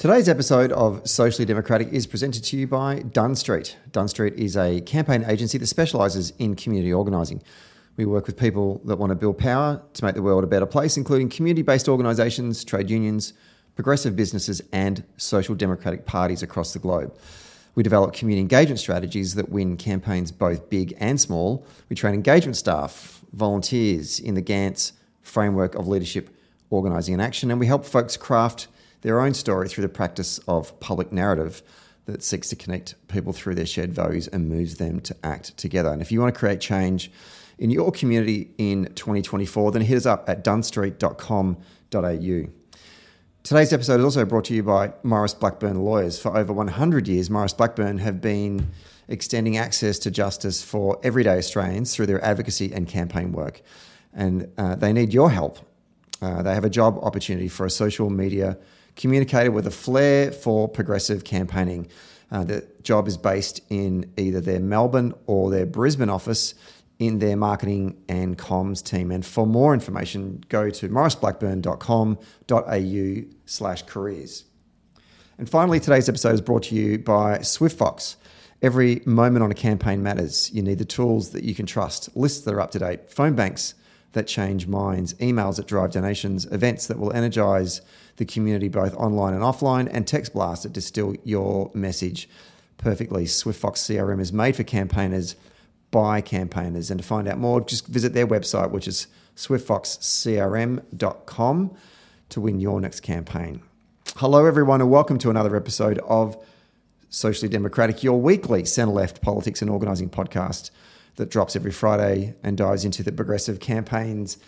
Today's episode of Socially Democratic is presented to you by Dunn Street. Dunn Street is a campaign agency that specialises in community organising. We work with people that want to build power to make the world a better place, including community based organisations, trade unions, progressive businesses, and social democratic parties across the globe. We develop community engagement strategies that win campaigns both big and small. We train engagement staff, volunteers in the Ganz framework of leadership, organising, and action, and we help folks craft their own story through the practice of public narrative that seeks to connect people through their shared values and moves them to act together. And if you want to create change in your community in 2024, then hit us up at dunnstreet.com.au. Today's episode is also brought to you by Maurice Blackburn Lawyers. For over 100 years, Maurice Blackburn have been extending access to justice for everyday Australians through their advocacy and campaign work. And uh, they need your help. Uh, they have a job opportunity for a social media communicator with a flair for progressive campaigning. Uh, the job is based in either their Melbourne or their Brisbane office in their marketing and comms team. And for more information, go to mauriceblackburn.com.au slash careers. And finally, today's episode is brought to you by SwiftFox. Every moment on a campaign matters. You need the tools that you can trust, lists that are up to date, phone banks that change minds, emails that drive donations, events that will energize the community both online and offline, and text blasts that distill your message perfectly. SwiftFox CRM is made for campaigners by campaigners. And to find out more, just visit their website, which is swiftfoxcrm.com to win your next campaign. Hello, everyone, and welcome to another episode of Socially Democratic, your weekly centre left politics and organising podcast that drops every Friday and dives into the progressive campaigns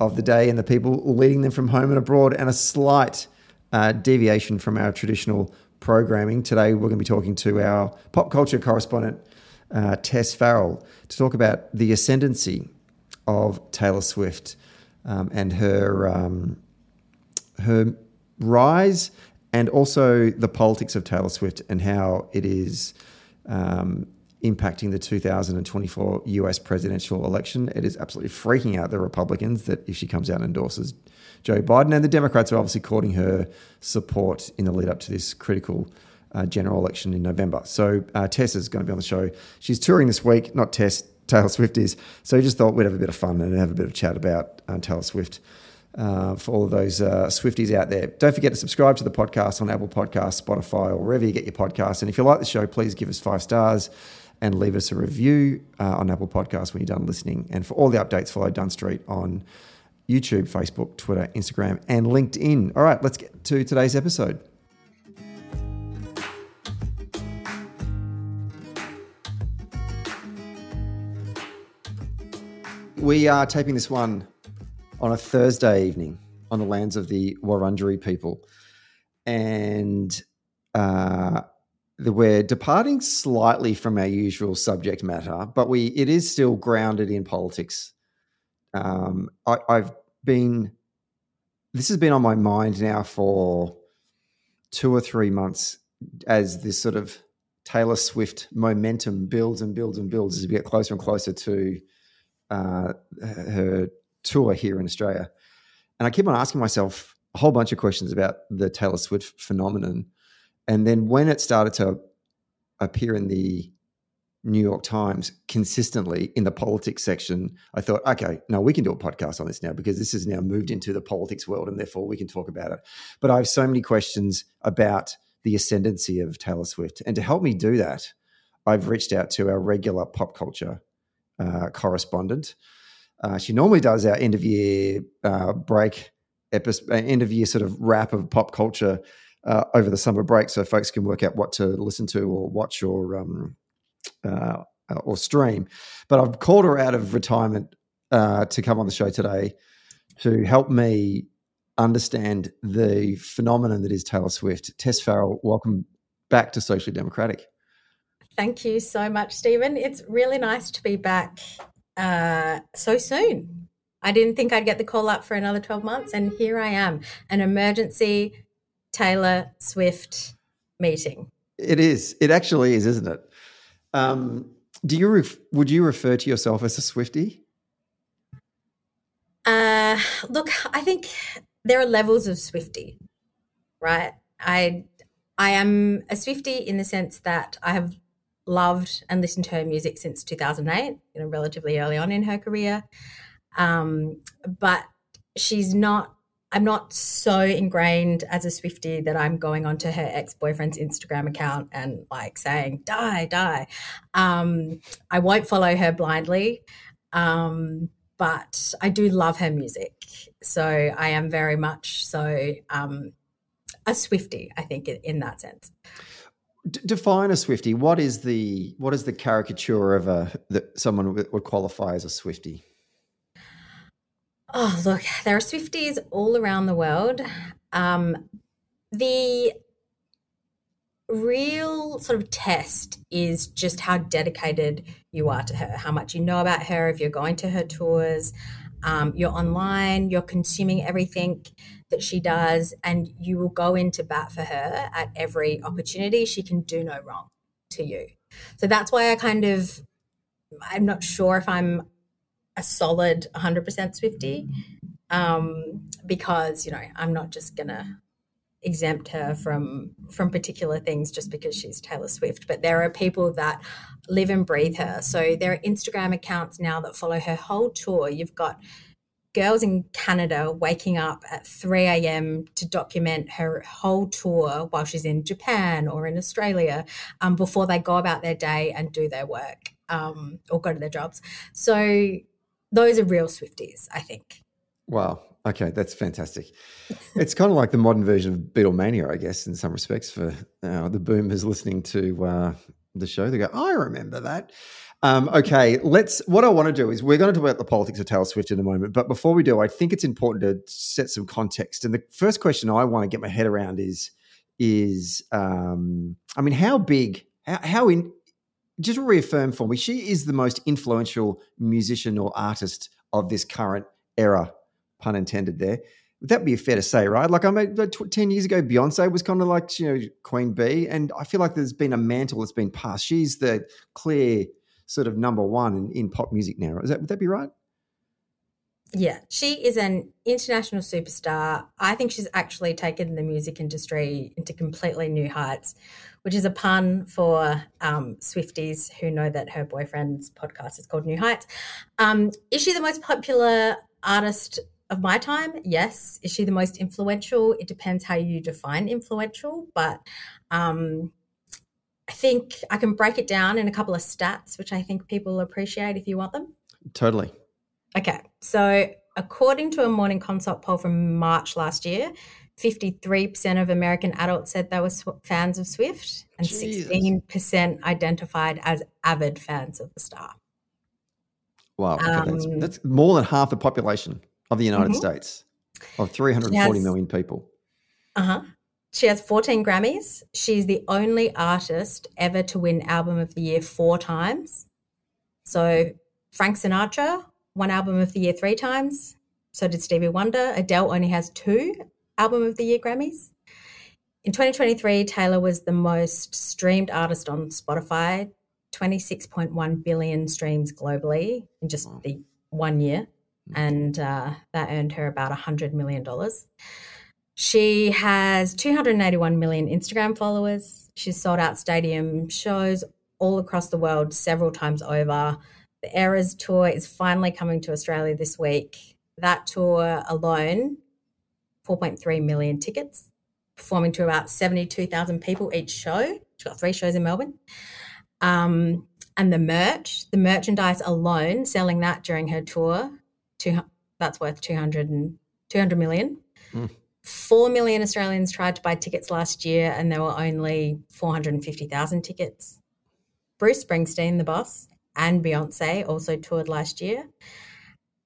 of the day and the people leading them from home and abroad, and a slight uh, deviation from our traditional programming. Today, we're going to be talking to our pop culture correspondent, uh, Tess Farrell, to talk about the ascendancy of Taylor Swift um, and her um, her rise, and also the politics of Taylor Swift and how it is um, impacting the 2024 US presidential election. It is absolutely freaking out the Republicans that if she comes out and endorses Joe Biden, and the Democrats are obviously courting her support in the lead up to this critical uh, general election in November. So uh, Tess is going to be on the show. She's touring this week, not Tess, Taylor Swift is. So we just thought we'd have a bit of fun and have a bit of chat about uh, Taylor Swift. Uh, for all of those uh, Swifties out there. Don't forget to subscribe to the podcast on Apple Podcasts, Spotify, or wherever you get your podcasts. And if you like the show, please give us five stars and leave us a review uh, on Apple Podcasts when you're done listening. And for all the updates, follow Dunn Street on YouTube, Facebook, Twitter, Instagram, and LinkedIn. All right, let's get to today's episode. We are taping this one on a Thursday evening on the lands of the Wurundjeri people. And uh, we're departing slightly from our usual subject matter, but we it is still grounded in politics. Um, I, I've been this has been on my mind now for two or three months as this sort of Taylor Swift momentum builds and builds and builds as we get closer and closer to uh, her tour here in Australia. And I keep on asking myself a whole bunch of questions about the Taylor Swift phenomenon and then when it started to appear in the New York Times consistently in the politics section, I thought, okay, no, we can do a podcast on this now because this has now moved into the politics world and therefore we can talk about it. But I have so many questions about the ascendancy of Taylor Swift. And to help me do that, I've reached out to our regular pop culture uh, correspondent. Uh, she normally does our end of year uh, break, episode, end of year sort of wrap of pop culture uh, over the summer break, so folks can work out what to listen to or watch or um, uh, or stream. But I've called her out of retirement uh, to come on the show today to help me understand the phenomenon that is Taylor Swift. Tess Farrell, welcome back to Socially Democratic. Thank you so much, Stephen. It's really nice to be back uh, so soon. I didn't think I'd get the call up for another 12 months, and here I am, an emergency Taylor Swift meeting. It is. It actually is, isn't it? Um, do you ref- would you refer to yourself as a Swifty? Uh, look, I think there are levels of Swifty, right? I I am a Swifty in the sense that I have loved and listened to her music since 2008, you know, relatively early on in her career. Um, but she's not I'm not so ingrained as a Swifty that I'm going onto her ex boyfriend's Instagram account and like saying, die, die. Um, I won't follow her blindly. Um, but I do love her music. So I am very much so um, a Swifty, I think, in, that sense. D- define a Swifty. What is the what is the caricature of a that someone would qualify as a Swifty? Oh, look, there are Swifties all around the world. Um, the real sort of test is just how dedicated you are to her, how much you know about her, if you're going to her tours, um, you're online, you're consuming everything that she does, and you will go into bat for her at every opportunity. She can do no wrong to you. So that's why I kind of, I'm not sure if I'm a solid 100% Swifty um, because, you know, I'm not just going to exempt her from from particular things just because she's Taylor Swift but there are people that live and breathe her so there are Instagram accounts now that follow her whole tour you've got girls in Canada waking up at 3 a.m. to document her whole tour while she's in Japan or in Australia um, before they go about their day and do their work um, or go to their jobs. So those are real Swifties, I think. Wow. Okay, that's fantastic. It's kind of like the modern version of Beatlemania, I guess, in some respects, for uh, the boomers listening to uh, the show. They go, I remember that. Um, okay, let's. What I want to do is we're going to talk about the politics of Taylor Swift in a moment, but before we do, I think it's important to set some context. And the first question I want to get my head around is, is um, I mean, how big, how, how in, just reaffirm for me, she is the most influential musician or artist of this current era, pun intended there. Would that be fair to say, right? Like I mean, 10 years ago, Beyonce was kind of like, you know, Queen Bee. And I feel like there's been a mantle that's been passed. She's the clear sort of number one in, in pop music now. Is that, would that be right? Yeah, she is an international superstar. I think she's actually taken the music industry into completely new heights, which is a pun for um, Swifties who know that her boyfriend's podcast is called New Heights. Um, is she the most popular artist of my time? Yes. Is she the most influential? It depends how you define influential, but um, I think I can break it down in a couple of stats, which I think people appreciate if you want them. Totally. Okay. So, according to a morning consult poll from March last year, 53% of American adults said they were fans of Swift, and Jesus. 16% identified as avid fans of the star. Wow. Okay, um, that's, that's, more than half the population of the United mm-hmm. States, of 340 has, million people. Uh huh. She has 14 Grammys. She's the only artist ever to win Album of the Year four times. So, Frank Sinatra won Album of the Year three times. So did Stevie Wonder. Adele only has two Album of the Year Grammys. In 2023, Taylor was the most streamed artist on Spotify, 26.1 billion streams globally in just the one year. Mm. And uh, that earned her about $100 million. She has 281 million Instagram followers. She's sold out stadium shows all across the world several times over. The Eras tour is finally coming to Australia this week. That tour alone 4.3 million tickets, performing to about 72,000 people each show. She's got three shows in Melbourne. Um, and the merch, the merchandise alone, selling that during her tour, two, that's worth 200, and, 200 million. Mm. 4 million Australians tried to buy tickets last year, and there were only 450,000 tickets. Bruce Springsteen, the boss, and Beyonce also toured last year.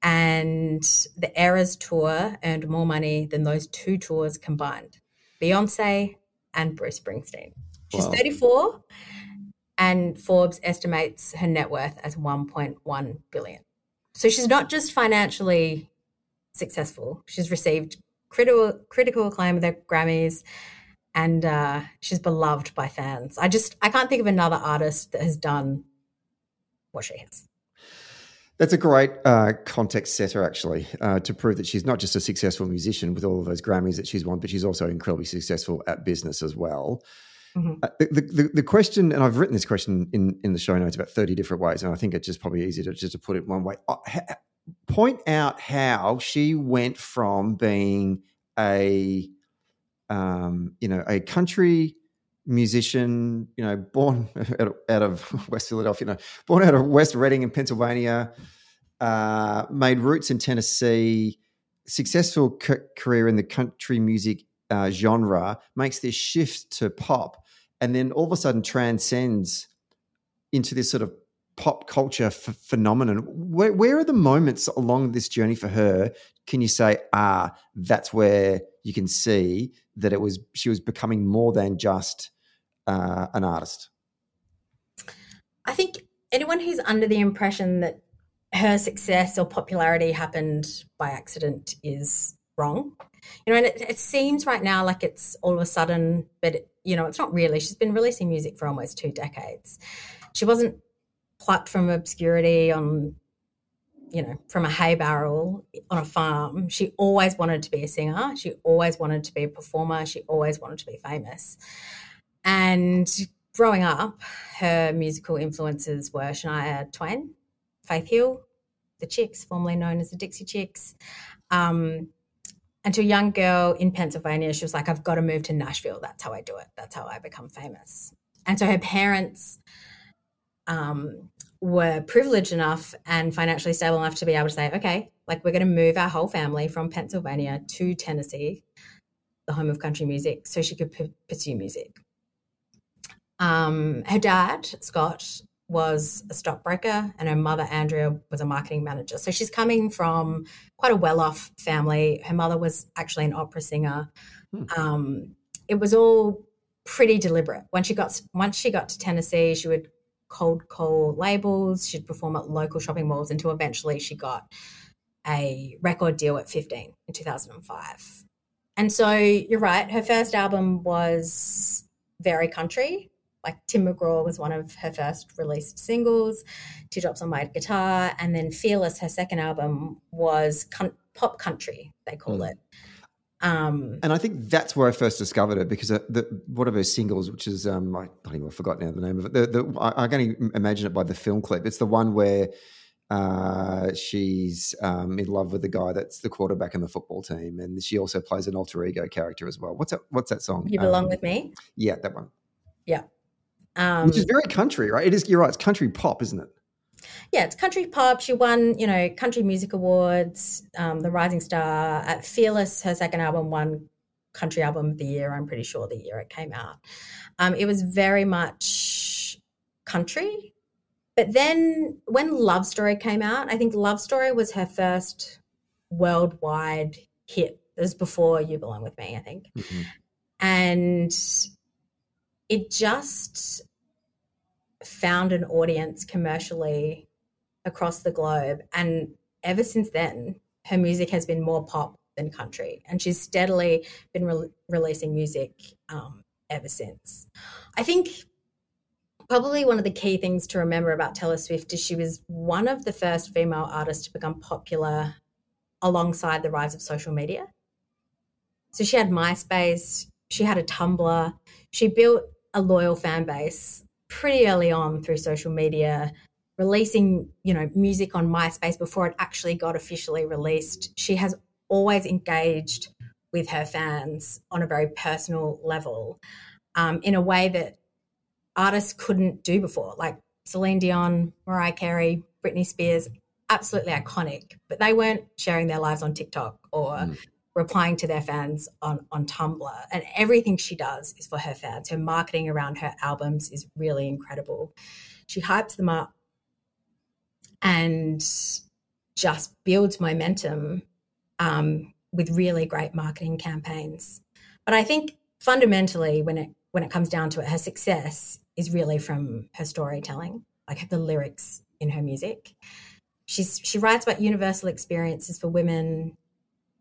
And the Eras tour earned more money than those two tours combined Beyonce and Bruce Springsteen. She's wow. 34, and Forbes estimates her net worth as 1.1 billion. So she's not just financially successful, she's received critical, critical acclaim with her Grammys and uh, she's beloved by fans. I just I can't think of another artist that has done what she has. That's a great uh, context setter, actually, uh, to prove that she's not just a successful musician with all of those Grammys that she's won, but she's also incredibly successful at business as well. Mm-hmm. Uh, the, the, the, question, and I've written this question in, in the show notes about 30 different ways, and I think it's just probably easier to just to put it one way. Uh, point out how she went from being a, um, you know, a country musician, you know, born out of West Philadelphia, you know, born out of West Reading in Pennsylvania, uh, made roots in Tennessee, successful c- career in the country music uh, genre, makes this shift to pop, and then all of a sudden transcends into this sort of pop culture f- phenomenon. Where, where are the moments along this journey for her? Can you say, ah, that's where you can see that it was she was becoming more than just uh, an artist? I think anyone who's under the impression that her success or popularity happened by accident is wrong. You know, and it, it seems right now like it's all of a sudden, but it, you know, it's not really. She's been releasing music for almost two decades. She wasn't plucked from obscurity on, you know, from a hay barrel on a farm. She always wanted to be a singer. She always wanted to be a performer. She always wanted to be famous. And growing up, her musical influences were Shania Twain, Faith Hill, the Chicks, formerly known as the Dixie Chicks. Um, and to a young girl in Pennsylvania, she was like, I've got to move to Nashville. That's how I do it. That's how I become famous. And so her parents um, were privileged enough and financially stable enough to be able to say, okay, like we're going to move our whole family from Pennsylvania to Tennessee, the home of country music, so she could p- pursue music. Um, her dad, Scott, was a stockbroker, and her mother, Andrea, was a marketing manager. So she's coming from quite a well off family. Her mother was actually an opera singer. Hmm. Um, it was all pretty deliberate. When she got once she got to Tennessee, she would cold call labels. She'd perform at local shopping malls until eventually she got a record deal at 15 in 2005. And so you're right, her first album was very country like Tim McGraw was one of her first released singles, Teardrops on My Guitar, and then Fearless, her second album, was con- pop country, they call mm. it. Um, and I think that's where I first discovered her because uh, the, one of her singles, which is um, I don't even forgot now the name of it. The, the, I, I, can imagine it by the film clip. It's the one where uh, she's um, in love with the guy that's the quarterback in the football team, and she also plays an alter ego character as well. What's that? What's that song? You belong um, with me. Yeah, that one. Yeah. Um, Which is very country, right? It is. You're right. It's country pop, isn't it? Yeah, it's country pop. She won, you know, country music awards. Um, the Rising Star at Fearless, her second album, won country album of the year. I'm pretty sure the year it came out. Um, it was very much country. But then when Love Story came out, I think Love Story was her first worldwide hit. It was before You Belong With Me, I think. Mm-hmm. And it just found an audience commercially across the globe. And ever since then, her music has been more pop than country. And she's steadily been re- releasing music um, ever since. I think probably one of the key things to remember about Taylor Swift is she was one of the first female artists to become popular alongside the rise of social media. So she had MySpace, she had a Tumblr, she built a loyal fan base pretty early on through social media releasing you know music on myspace before it actually got officially released. She has always engaged with her fans on a very personal level um, in a way that artists couldn't do before like celine dion mariah carey britney spears absolutely iconic but they weren't sharing their lives on tiktok or mm replying to their fans on, on Tumblr. And everything she does is for her fans. Her marketing around her albums is really incredible. She hypes them up and just builds momentum um, with really great marketing campaigns. But I think fundamentally, when it when it comes down to it, her success is really from her storytelling, like the lyrics in her music. She's she writes about universal experiences for women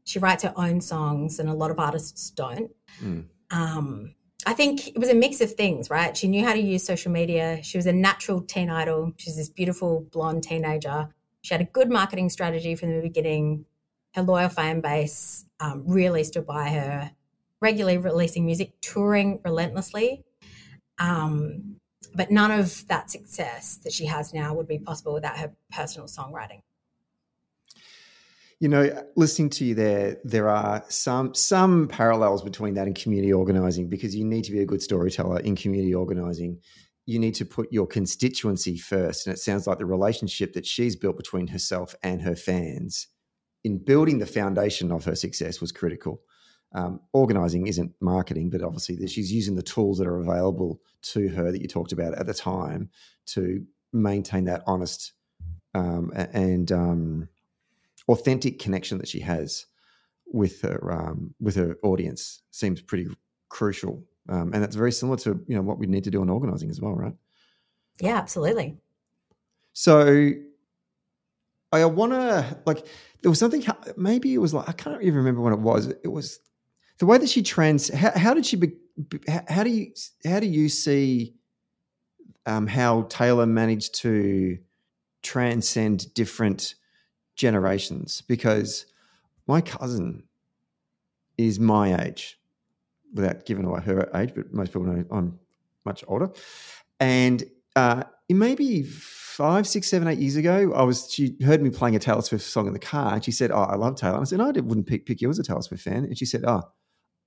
she writes her own songs, and a lot of artists don't. Mm. Um, I think it was a mix of things, right? She knew how to use social media. She was a natural teen idol. She's this beautiful blonde teenager She had a good marketing strategy from the beginning. Her loyal fan base um, really stood by her, regularly releasing music, touring relentlessly. Um, but none of that success that she has now would be possible without her personal songwriting. You know, listening to you there, there are some some parallels between that and community organizing because you need to be a good storyteller in community organizing. You need to put your constituency first, and it sounds like the relationship that she's built between herself and her fans in building the foundation of her success was critical. Um, organizing isn't marketing, but obviously she's using the tools that are available to her that you talked about at the time to maintain that honest um, and um, authentic connection that she has with her um, with her audience seems pretty crucial, um, and that's very similar to you know what we need to do in organizing as well, right? Yeah, absolutely. So I want to like there was something maybe it was like I can't even remember when it was. It was the way that she trans. How, how did she? Be, how do you how do you see um, how Taylor managed to transcend different generations? Because my cousin is my age, without giving away her age, but most people know I'm much older, and uh, maybe five, six, seven, eight years ago, I was she heard me playing a Taylor Swift song in the car, and she said, "Oh, I love Taylor." And I said, "No, I wouldn't pick, pick you as a Taylor Swift fan." And she said, "Oh,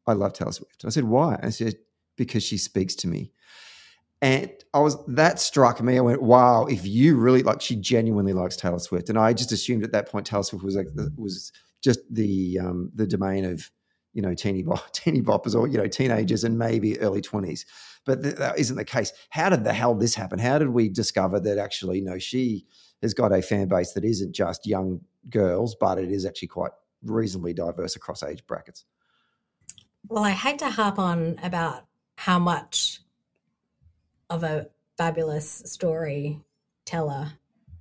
I love Taylor Swift." I said, "Why?" And I said, "Because she speaks to me." And I was that struck me. I went, "Wow! If you really like, she genuinely likes Taylor Swift." And I just assumed at that point Taylor Swift was like was just the um, the domain of you know teeny bop, teeny boppers or you know teenagers and maybe early twenties but th- that isn't the case. How did the hell this happen? How did we discover that actually, no, she has got a fan base that isn't just young girls, but it is actually quite reasonably diverse across age brackets? Well, I hate to harp on about how much of a fabulous storyteller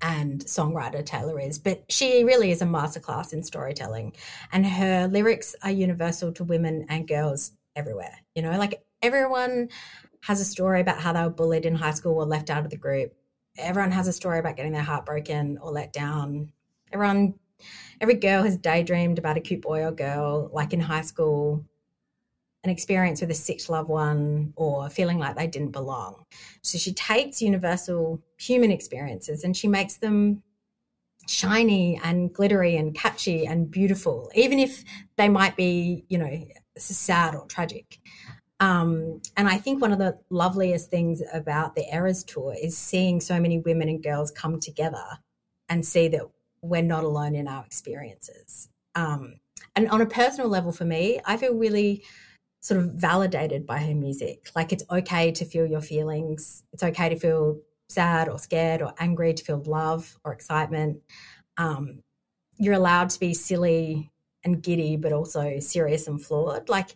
and songwriter Taylor is, but she really is a masterclass in storytelling. And her lyrics are universal to women and girls everywhere. You know, like everyone has a story about how they were bullied in high school or left out of the group. Everyone has a story about getting their heart broken or let down. Everyone, every girl has daydreamed about a cute boy or girl, like in high school, an experience with a sick loved one or feeling like they didn't belong. So she takes universal human experiences and she makes them shiny and glittery and catchy and beautiful, even if they might be, you know, sad or tragic. Um, and I think one of the loveliest things about the Eras tour is seeing so many women and girls come together and see that we're not alone in our experiences. Um, and on a personal level for me, I feel really sort of validated by her music. Like it's okay to feel your feelings. It's okay to feel sad or scared or angry, to feel love or excitement. Um, you're allowed to be silly and giddy, but also serious and flawed. Like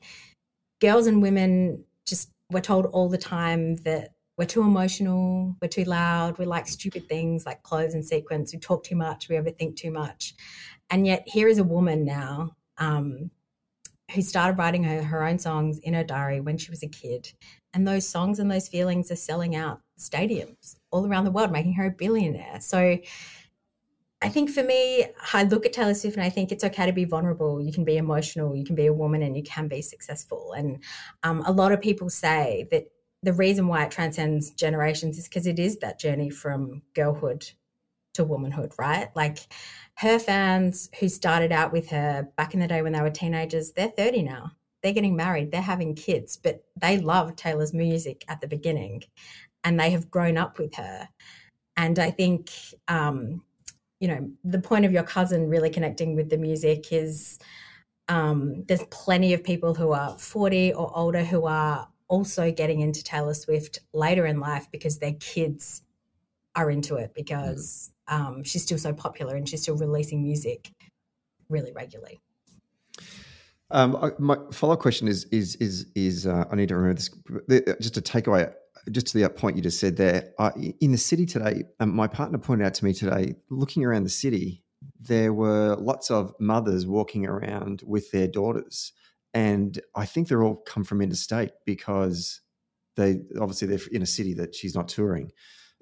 girls and women just we're told all the time that we're too emotional, we're too loud, we like stupid things like clothes and sequins, we talk too much, we overthink too much. And yet here is a woman now um, who started writing her, her own songs in her diary when she was a kid. And those songs and those feelings are selling out stadiums all around the world, making her a billionaire. So I think for me, I look at Taylor Swift and I think it's okay to be vulnerable. You can be emotional, you can be a woman, and you can be successful. And um, a lot of people say that the reason why it transcends generations is because it is that journey from girlhood to womanhood, right? Like her fans who started out with her back in the day when they were teenagers, they're 30 now. They're getting married, they're having kids, but they loved Taylor's music at the beginning and they have grown up with her. And I think um, you know the point of your cousin really connecting with the music is um, there's plenty of people who are 40 or older who are also getting into Taylor Swift later in life because their kids are into it because mm. Um, she's still so popular and she's still releasing music really regularly. Um, my follow-up question is is is is uh, I need to remember this. Just a takeaway just to the point you just said there, uh, in the city today, um, my partner pointed out to me today, looking around the city, there were lots of mothers walking around with their daughters. And I think they're all come from interstate because they obviously they're in a city that she's not touring.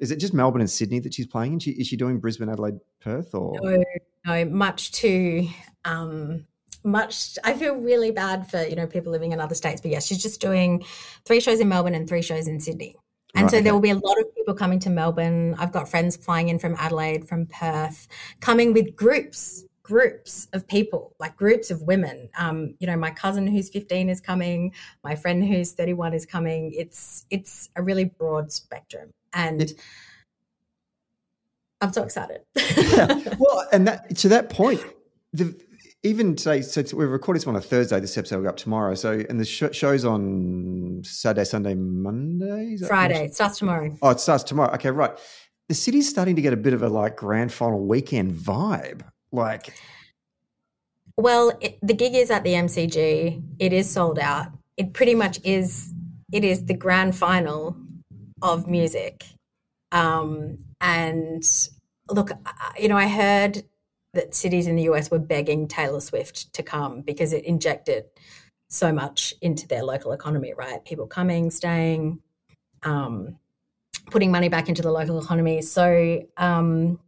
Is it just Melbourne and Sydney that she's playing? And she, is she doing Brisbane, Adelaide, Perth, or no? No, much too. Um, much. I feel really bad for you know people living in other states, but yes, she's just doing three shows in Melbourne and three shows in Sydney. And right, so there will be a lot of people coming to Melbourne. I've got friends flying in from Adelaide, from Perth, coming with groups, groups of people, like groups of women. Um, you know, my cousin who's 15 is coming, my friend who's 31 is coming. It's it's a really broad spectrum. And it, I'm so excited. yeah. Well, and that to that point, the even today, so we're recording this one on a Thursday. This episode will go up tomorrow. So, and the sh- show's on Saturday, Sunday, Monday, Friday. It starts tomorrow. Oh, it starts tomorrow. Okay, right. The city's starting to get a bit of a like grand final weekend vibe. Like, well, it, the gig is at the MCG. It is sold out. It pretty much is. It is the grand final of music. Um, and look, you know, I heard that cities in the US were begging Taylor Swift to come because it injected so much into their local economy, right? People coming, staying, um, putting money back into the local economy. So, um,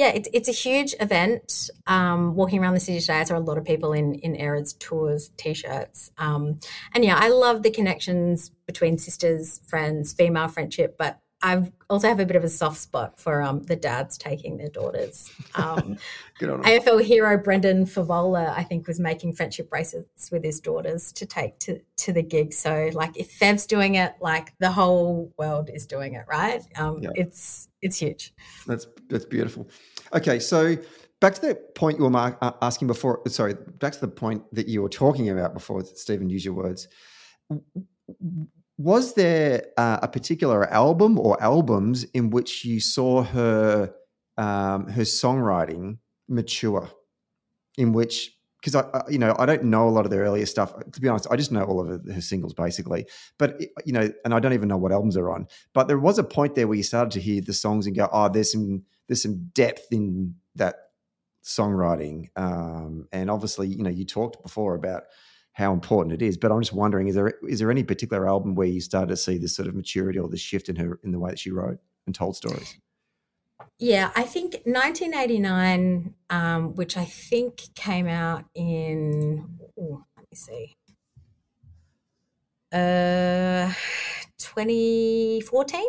yeah, it's, it's a huge event. Um, walking around the city today, I saw a lot of people in in Eras tours t-shirts, um, and yeah, I love the connections between sisters, friends, female friendship, but I've also have a bit of a soft spot for um, the dads taking their daughters. Um, AFL hero Brendan Fevola, I think, was making friendship bracelets with his daughters to take to, to the gig. So, like, if Fev's doing it, like the whole world is doing it, right? Um, yeah. It's it's huge. That's that's beautiful. Okay, so back to the point you were mark, uh, asking before. Sorry, back to the point that you were talking about before. Stephen, use your words was there uh, a particular album or albums in which you saw her um, her songwriting mature? In which, because I, I, you know, I don't know a lot of their earlier stuff. To be honest, I just know all of her, singles basically. But you know, and I don't even know what albums are on. But there was a point there where you started to hear the songs and go, "Oh, there's some there's some depth in that songwriting." Um, and obviously, you know, you talked before about how important it is. But I'm just wondering, is there is there any particular album where you started to see this sort of maturity or this shift in her in the way that she wrote and told stories? Yeah, I think 1989, um, which I think came out in ooh, let me see, uh, 2014,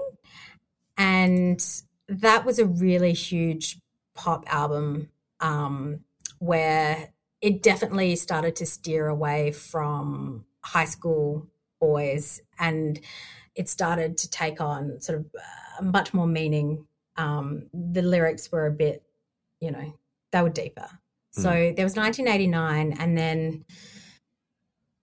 and that was a really huge pop album um, where it definitely started to steer away from high school boys and it started to take on sort of uh, much more meaning. Um, the lyrics were a bit, you know, they were deeper. So mm. there was 1989, and then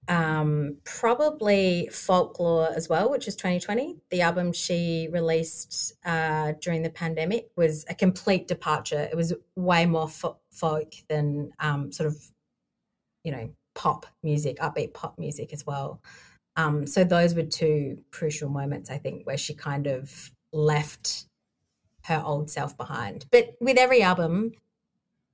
um, probably Folklore as well, which is 2020. The album she released uh, during the pandemic was a complete departure. It was way more fo- folk than um, sort of, you know, pop music, upbeat pop music as well. Um, so those were two crucial moments, I think, where she kind of left her old self behind. But with every album,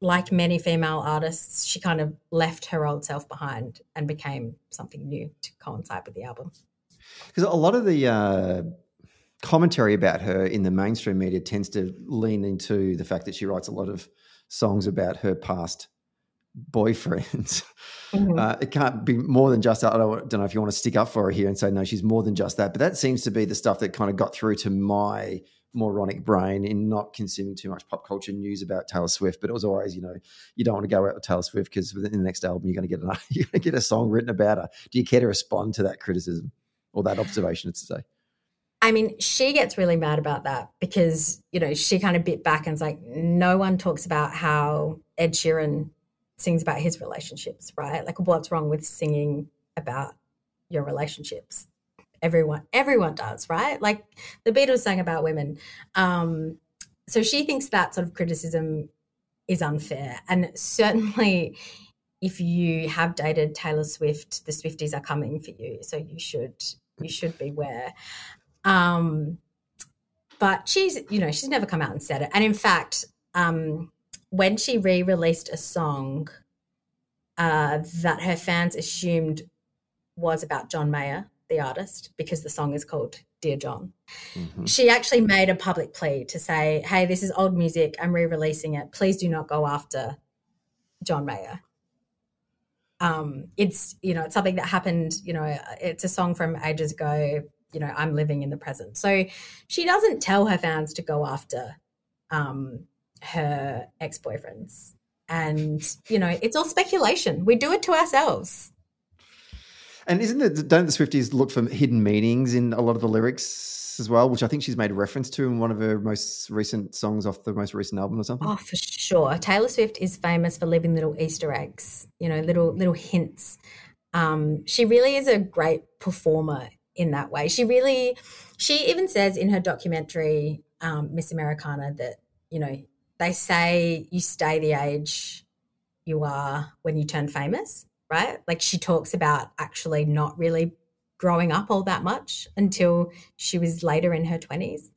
like many female artists, she kind of left her old self behind and became something new to coincide with the album. Because a lot of the uh, commentary about her in the mainstream media tends to lean into the fact that she writes a lot of songs about her past boyfriends. Mm-hmm. Uh, it can't be more than just I don't, don't, know if you want to stick up for her here and say no, she's more than just that. But that seems to be the stuff that kind of got through to my moronic brain in not consuming too much pop culture news about Taylor Swift. But it was always, you know, you don't want to go out with Taylor Swift because within the next album you're going to get an, you're going to get a song written about her. Do you care to respond to that criticism or that observation? To say. I mean, she gets really mad about that because, you know, she kind of bit back and it's like, no one talks about how Ed Sheeran sings about his relationships, right? Like, what's wrong with singing about your relationships? Everyone everyone does right? Like the beatles sang about women. Um, so she thinks that sort of criticism is unfair. And certainly if you have dated taylor swift the swifties are coming for you. So you should you should beware. Um, but she's you know she's never come out and said it. And in fact um, when she re-released a song uh, that her fans assumed was about john mayer the artist because the song is called Dear John. Mm-hmm. She actually made a public plea to say, hey, this is old music. I'm re releasing it. Please do not go after John Mayer. Um, it's, you know, it's something that happened, you know, it's a song from ages ago. You know, I'm living in the present. So she doesn't tell her fans to go after um, her ex boyfriends. And, you know, it's all speculation. We do it to ourselves. And isn't it, don't the Swifties look for hidden meanings in a lot of the lyrics as well, which I think she's made reference to in one of her most recent songs off the most recent album or something? Oh, for sure. Taylor Swift is famous for leaving little Easter eggs, you know, little little hints. Um, she really is a great performer in that way. She really, she even says in her documentary, um, Miss Americana, that, you know, they say you stay the age you are when you turn famous right? Like she talks about actually not really growing up all that much until she was later in her 20s.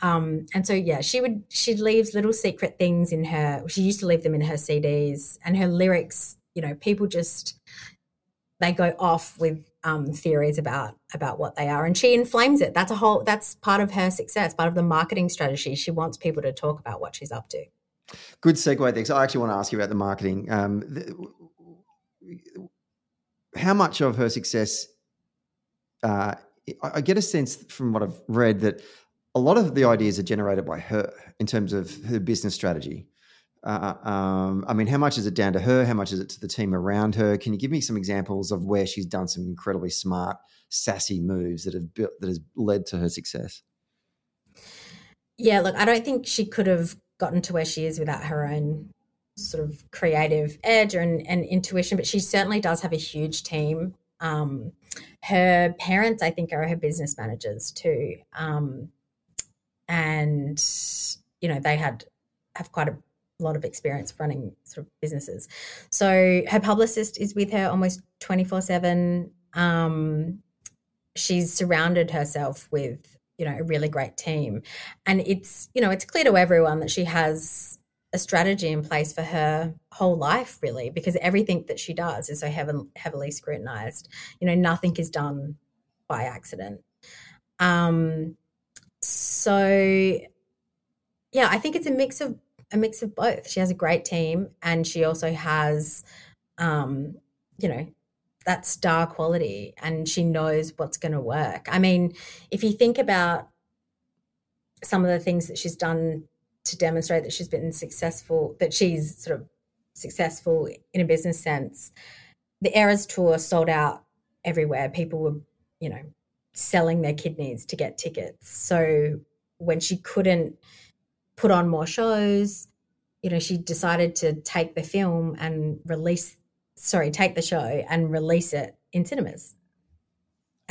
Um, and so, yeah, she would, she leaves little secret things in her, she used to leave them in her CDs and her lyrics, you know, people just, they go off with um, theories about about what they are and she inflames it that's a whole that's part of her success part of the marketing strategy she wants people to talk about what she's up to good segue there so i actually want to ask you about the marketing um, how much of her success? Uh, I get a sense from what I've read that a lot of the ideas are generated by her in terms of her business strategy. Uh, um, I mean, how much is it down to her? How much is it to the team around her? Can you give me some examples of where she's done some incredibly smart, sassy moves that have built, that has led to her success? Yeah, look, I don't think she could have gotten to where she is without her own sort of creative edge and, and intuition, but she certainly does have a huge team. Um, her parents, I think, are her business managers too. Um, and, you know, they had have quite a lot of experience running sort of businesses. So her publicist is with her almost 24 um, 7. She's surrounded herself with, you know, a really great team. And it's, you know, it's clear to everyone that she has a strategy in place for her whole life, really, because everything that she does is so heavily, heavily scrutinized. You know, nothing is done by accident. Um, so, yeah, I think it's a mix of a mix of both. She has a great team, and she also has, um, you know, that star quality, and she knows what's going to work. I mean, if you think about some of the things that she's done to demonstrate that she's been successful, that she's sort of successful in a business sense. The Eras tour sold out everywhere. People were, you know, selling their kidneys to get tickets. So when she couldn't put on more shows, you know, she decided to take the film and release, sorry, take the show and release it in cinemas.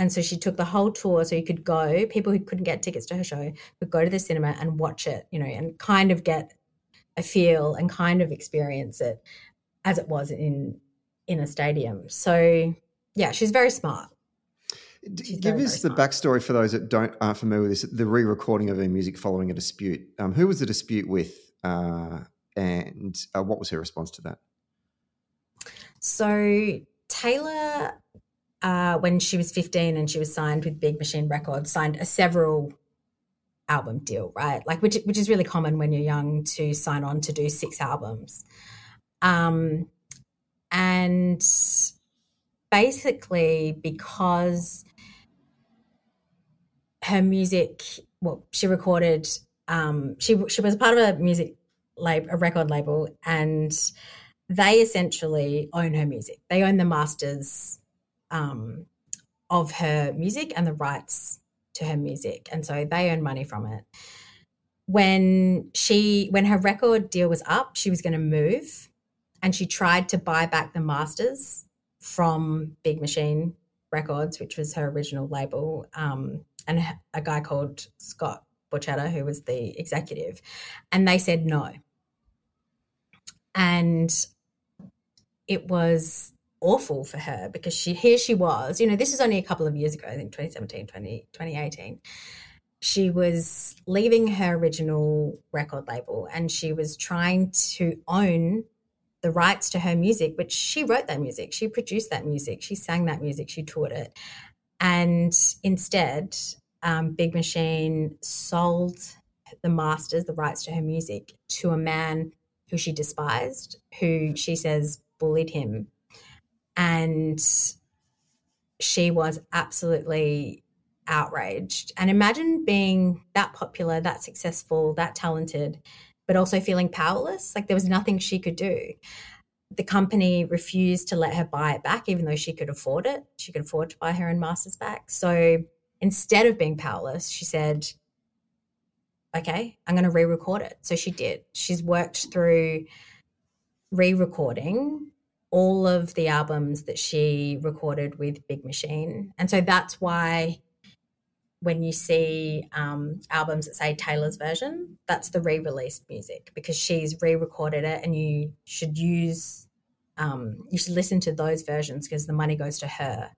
And so she took the whole tour so you could go, people who couldn't get tickets to her show could go to the cinema and watch it, you know, and kind of get a feel and kind of experience it as it was in in a stadium. So yeah, she's very smart. She's Give very, us very the backstory for those that don't aren't familiar with this. The re-recording of her music following a dispute. Um, who was the dispute with, uh, and uh, what was her response to that? So Taylor uh, when she was 15 and she was signed with Big Machine Records, signed a several album deal, right? Like which which is really common when you're young to sign on to do six albums. Um, and basically because her music, well, she recorded. Um, she she was part of a music lab, a record label, and they essentially own her music. They own the masters um, of her music and the rights to her music, and so they earn money from it. When she when her record deal was up, she was going to move, and she tried to buy back the masters from Big Machine Records, which was her original label, um, and a guy called Scott Borchetta, who was the executive, and they said no. And it was awful for her because she here she was you know this is only a couple of years ago i think 2017 20, 2018 she was leaving her original record label and she was trying to own the rights to her music which she wrote that music she produced that music she sang that music she taught it and instead um, Big Machine sold the masters, the rights to her music, to a man who she despised, who she says bullied him. And she was absolutely outraged. And imagine being that popular, that successful, that talented, but also feeling powerless. Like there was nothing she could do. The company refused to let her buy it back, even though she could afford it. She could afford to buy her own masters back. So instead of being powerless, she said, okay, I'm going to re record it. So she did. She's worked through re recording all of the albums that she recorded with Big Machine. And so that's why when you see um, albums that say Taylor's version, that's the re released music because she's re recorded it and you should use, um, you should listen to those versions because the money goes to her,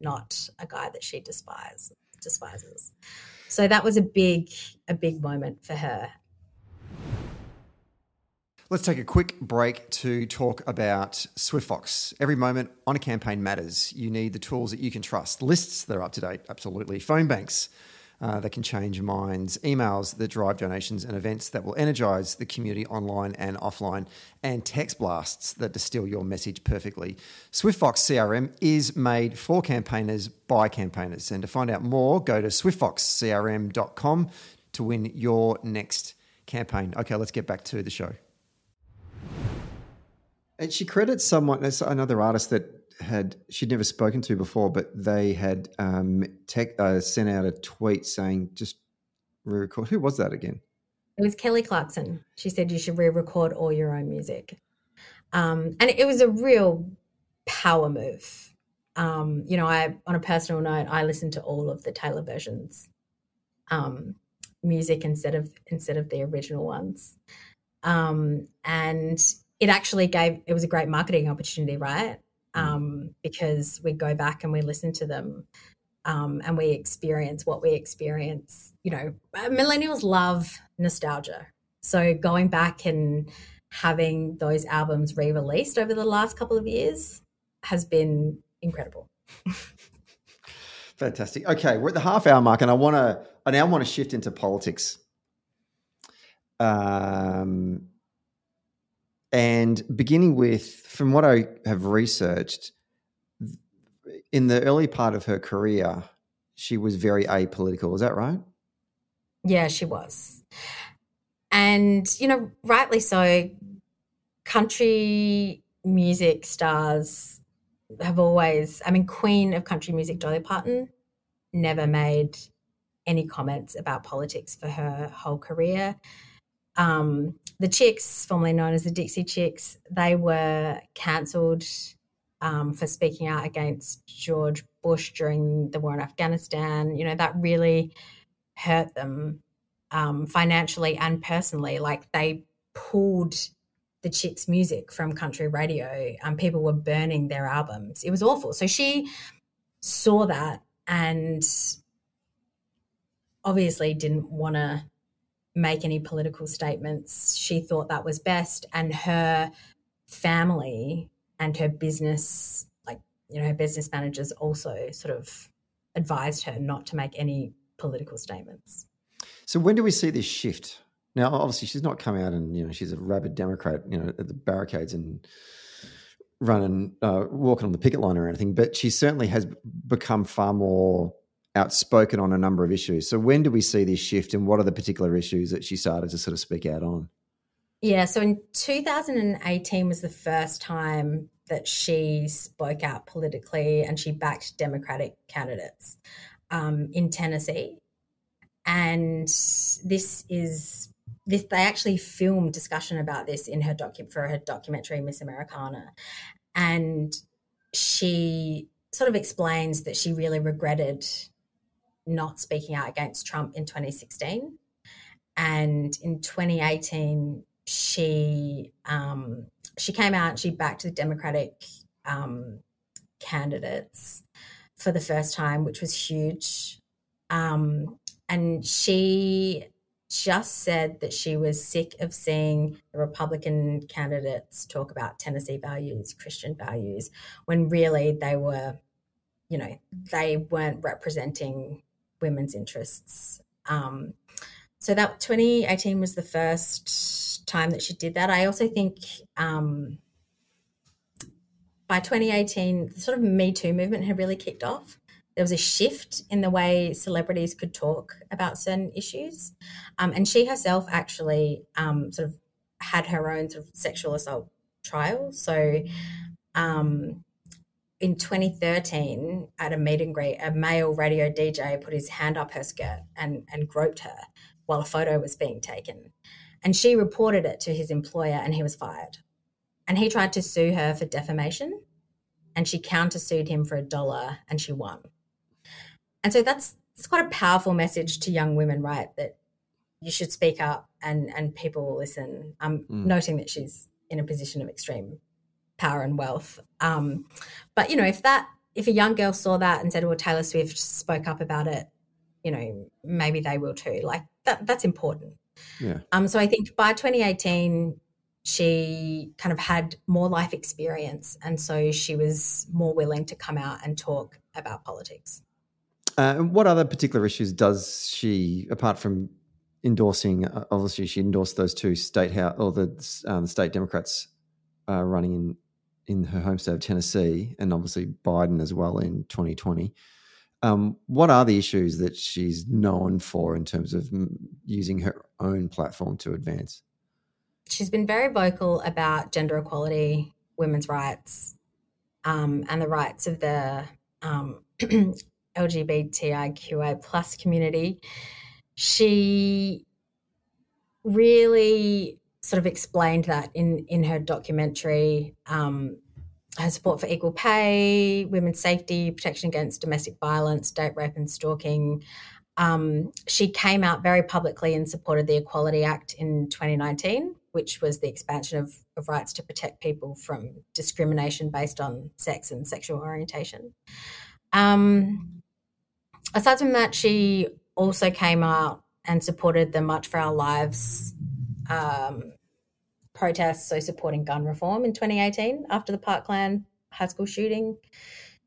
not a guy that she despises. despises. So that was a big, a big moment for her. Let's take a quick break to talk about SwiftFox. Every moment on a campaign matters. You need the tools that you can trust, lists that are up to date, absolutely, phone banks uh, that can change minds, emails that drive donations, and events that will energize the community online and offline, and text blasts that distill your message perfectly. SwiftFox CRM is made for campaigners by campaigners. And to find out more, go to swiftfoxcrm.com to win your next campaign. Okay, let's get back to the show. And she credits someone another artist that had she'd never spoken to before, but they had um, tech, uh, sent out a tweet saying just re-record. Who was that again? It was Kelly Clarkson. She said you should re-record all your own music, um, and it was a real power move. Um, you know, I on a personal note, I listened to all of the Taylor versions um, music instead of instead of the original ones, um, and it actually gave it was a great marketing opportunity, right? Mm. Um, because we go back and we listen to them um, and we experience what we experience. You know, uh, millennials love nostalgia. So going back and having those albums re-released over the last couple of years has been incredible. Fantastic. Okay, we're at the half hour mark, and I want to. I now want to shift into politics. Um, and beginning with, from what I have researched, in the early part of her career, she was very apolitical. Is that right? Yeah, she was. And, you know, rightly so. Country music stars have always, I mean, Queen of country music, Dolly Parton, never made any comments about politics for her whole career um, the Chicks, formerly known as the Dixie Chicks, they were cancelled um, for speaking out against George Bush during the war in Afghanistan. You know, that really hurt them um, financially and personally. Like they pulled the Chicks' music from country radio and people were burning their albums. It was awful. So she saw that and obviously didn't want to make any political statements. She thought that was best. And her family and her business, like, you know, her business managers also sort of advised her not to make any political statements. So when do we see this shift? Now, obviously, she's not come out and, you know, she's a rabid Democrat, you know, at the barricades and running, uh, walking on the picket line or anything, but she certainly has become far more outspoken on a number of issues. So when do we see this shift and what are the particular issues that she started to sort of speak out on? Yeah, so in 2018 was the first time that she spoke out politically and she backed Democratic candidates um, in Tennessee. And this is this they actually filmed discussion about this in her docu for her documentary Miss Americana. And she sort of explains that she really regretted not speaking out against Trump in 2016. And in 2018, she um, she came out and she backed the Democratic um, candidates for the first time, which was huge. Um, and she just said that she was sick of seeing the Republican candidates talk about Tennessee values, Christian values, when really they were, you know, they weren't representing women's interests. Um, so that 2018 was the first time that she did that. I also think um, by 2018, the sort of Me Too movement had really kicked off. There was a shift in the way celebrities could talk about certain issues. Um, and she herself actually um, sort of had her own sort of sexual assault trial. So um, in 2013, at a meet and greet, a male radio DJ put his hand up her skirt and, and groped her while a photo was being taken. And she reported it to his employer and he was fired. And he tried to sue her for defamation and she countersued him for a dollar and she won. And so that's it's quite a powerful message to young women, right? That you should speak up and and people will listen. I'm mm. noting that she's in a position of extreme power and wealth. Um, but you know, if that if a young girl saw that and said, "Well, Taylor Swift spoke up about it," you know, maybe they will too. Like that that's important. Yeah. Um, so I think by 2018, she kind of had more life experience, and so she was more willing to come out and talk about politics. Uh, what other particular issues does she, apart from endorsing? Uh, obviously, she endorsed those two state house or the, um, the state Democrats uh, running in in her home state of Tennessee, and obviously Biden as well in 2020. Um, what are the issues that she's known for in terms of using her own platform to advance? She's been very vocal about gender equality, women's rights, um, and the rights of the um, LGBTIQA plus community. She really sort of explained that in in her documentary um, her support for equal pay, women's safety, protection against domestic violence, date rape, and stalking. Um, she came out very publicly and supported the Equality Act in 2019, which was the expansion of, of rights to protect people from discrimination based on sex and sexual orientation. Um, aside from that, she also came out and supported the March for Our Lives um, protests, so supporting gun reform in 2018 after the Parkland high school shooting.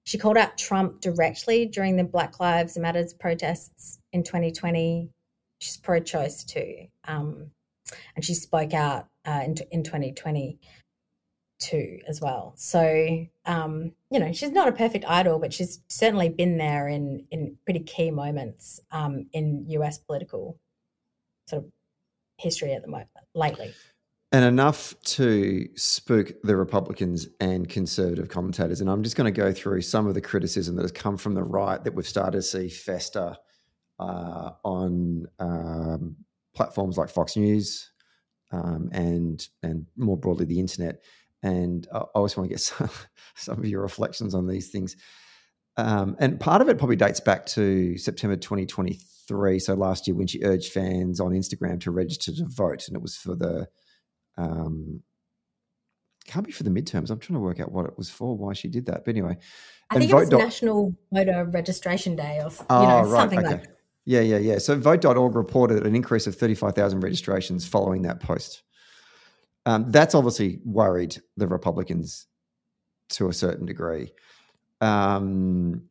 She called out Trump directly during the Black Lives Matters protests in 2020. She's pro choice too. Um, and she spoke out uh, in, in 2020 too as well. So, um, you know, she's not a perfect idol, but she's certainly been there in, in pretty key moments um, in US political sort of history at the moment lately and enough to spook the Republicans and conservative commentators. And I'm just going to go through some of the criticism that has come from the right that we've started to see fester uh, on um, platforms like Fox News um, and and more broadly the internet. And I always want to get some, some of your reflections on these things. Um, and part of it probably dates back to September 2023, so last year when she urged fans on Instagram to register to vote, and it was for the um, can't be for the midterms. I'm trying to work out what it was for, why she did that. But anyway, I think it was National Voter Registration Day, or you oh, know, right, something okay. like. that. Yeah, yeah, yeah. So Vote.org reported an increase of 35,000 registrations following that post. Um, that's obviously worried the Republicans to a certain degree. Um,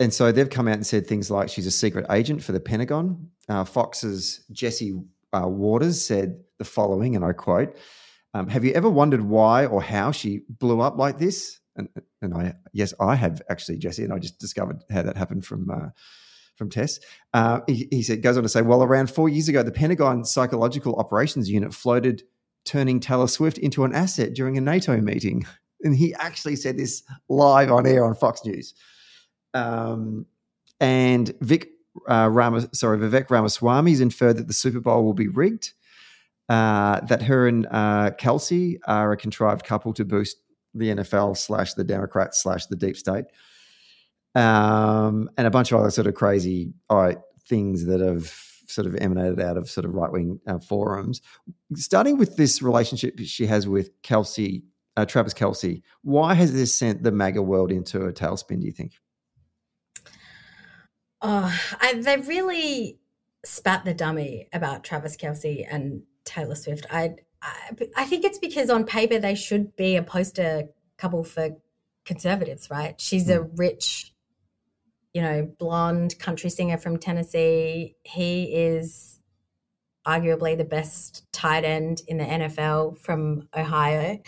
and so they've come out and said things like she's a secret agent for the Pentagon. Uh, Fox's Jesse uh, Watters said the following, and I quote, um, Have you ever wondered why or how she blew up like this? And, and I, yes, I have actually, Jesse, and I just discovered how that happened from. Uh, from Tess. Uh, he, he said, goes on to say, well, around four years ago, the Pentagon Psychological Operations Unit floated turning Taylor Swift into an asset during a NATO meeting. And he actually said this live on air on Fox News. Um, and Vic uh, Ramas, sorry, Vivek Ramaswamy has inferred that the Super Bowl will be rigged uh, that her and uh, Kelce are a contrived couple to boost the NFL slash the Democrats slash the deep state, um, and a bunch of other sort of crazy right, things that have sort of emanated out of sort of right wing uh, forums. Starting with this relationship she has with Kelce, uh, Travis Kelce, why has this sent the MAGA world into a tailspin? Do you think? Oh, I, they really spat the dummy about Travis Kelce and Taylor Swift. I, I, I think it's because on paper they should be a poster couple for conservatives, right? She's mm. a hmm. rich you know, blonde country singer from Tennessee. He is arguably the best tight end in the NFL from Ohio.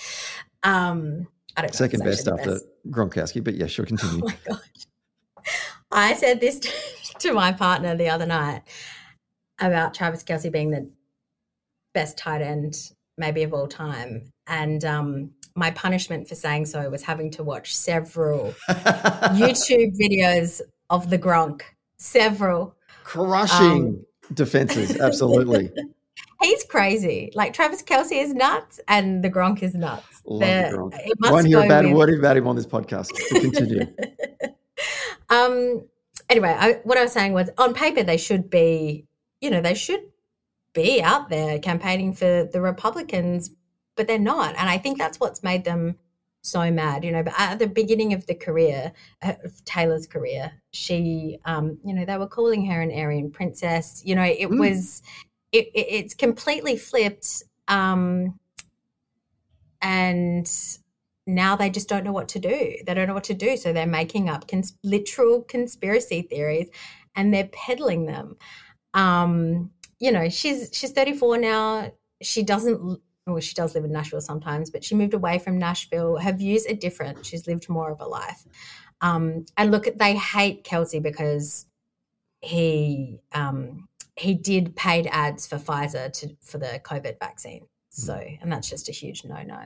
Um, I don't know Second best after best. Gronkowski, but yeah, sure, continue. Oh my god! I said this to my partner the other night about Travis Kelce being the best tight end maybe of all time, and um, my punishment for saying so was having to watch several YouTube videos of the Gronk. Several crushing um, defenses, absolutely. He's crazy. Like Travis Kelce is nuts, and the Gronk is nuts. Love the Gronk. Won't hear a bad word about him on this podcast. continue. Um. Anyway, I, what I was saying was, on paper, they should be. You know, they should be out there campaigning for the Republicans, but they're not. And I think that's what's made them so mad, you know. But at the beginning of the career, uh, of Taylor's career, she, um, you know, they were calling her an Aryan princess. You know, it mm. was, it, it, it's completely flipped. Um, and now they just don't know what to do. They don't know what to do. So they're making up cons- literal conspiracy theories and they're peddling them. Um, you know, she's she's 34 now. She doesn't well, she does live in Nashville sometimes, but she moved away from Nashville. Her views are different. She's lived more of a life. Um, and look, they hate Kelce because he um, he did paid ads for Pfizer to for the COVID vaccine. So, and that's just a huge no no.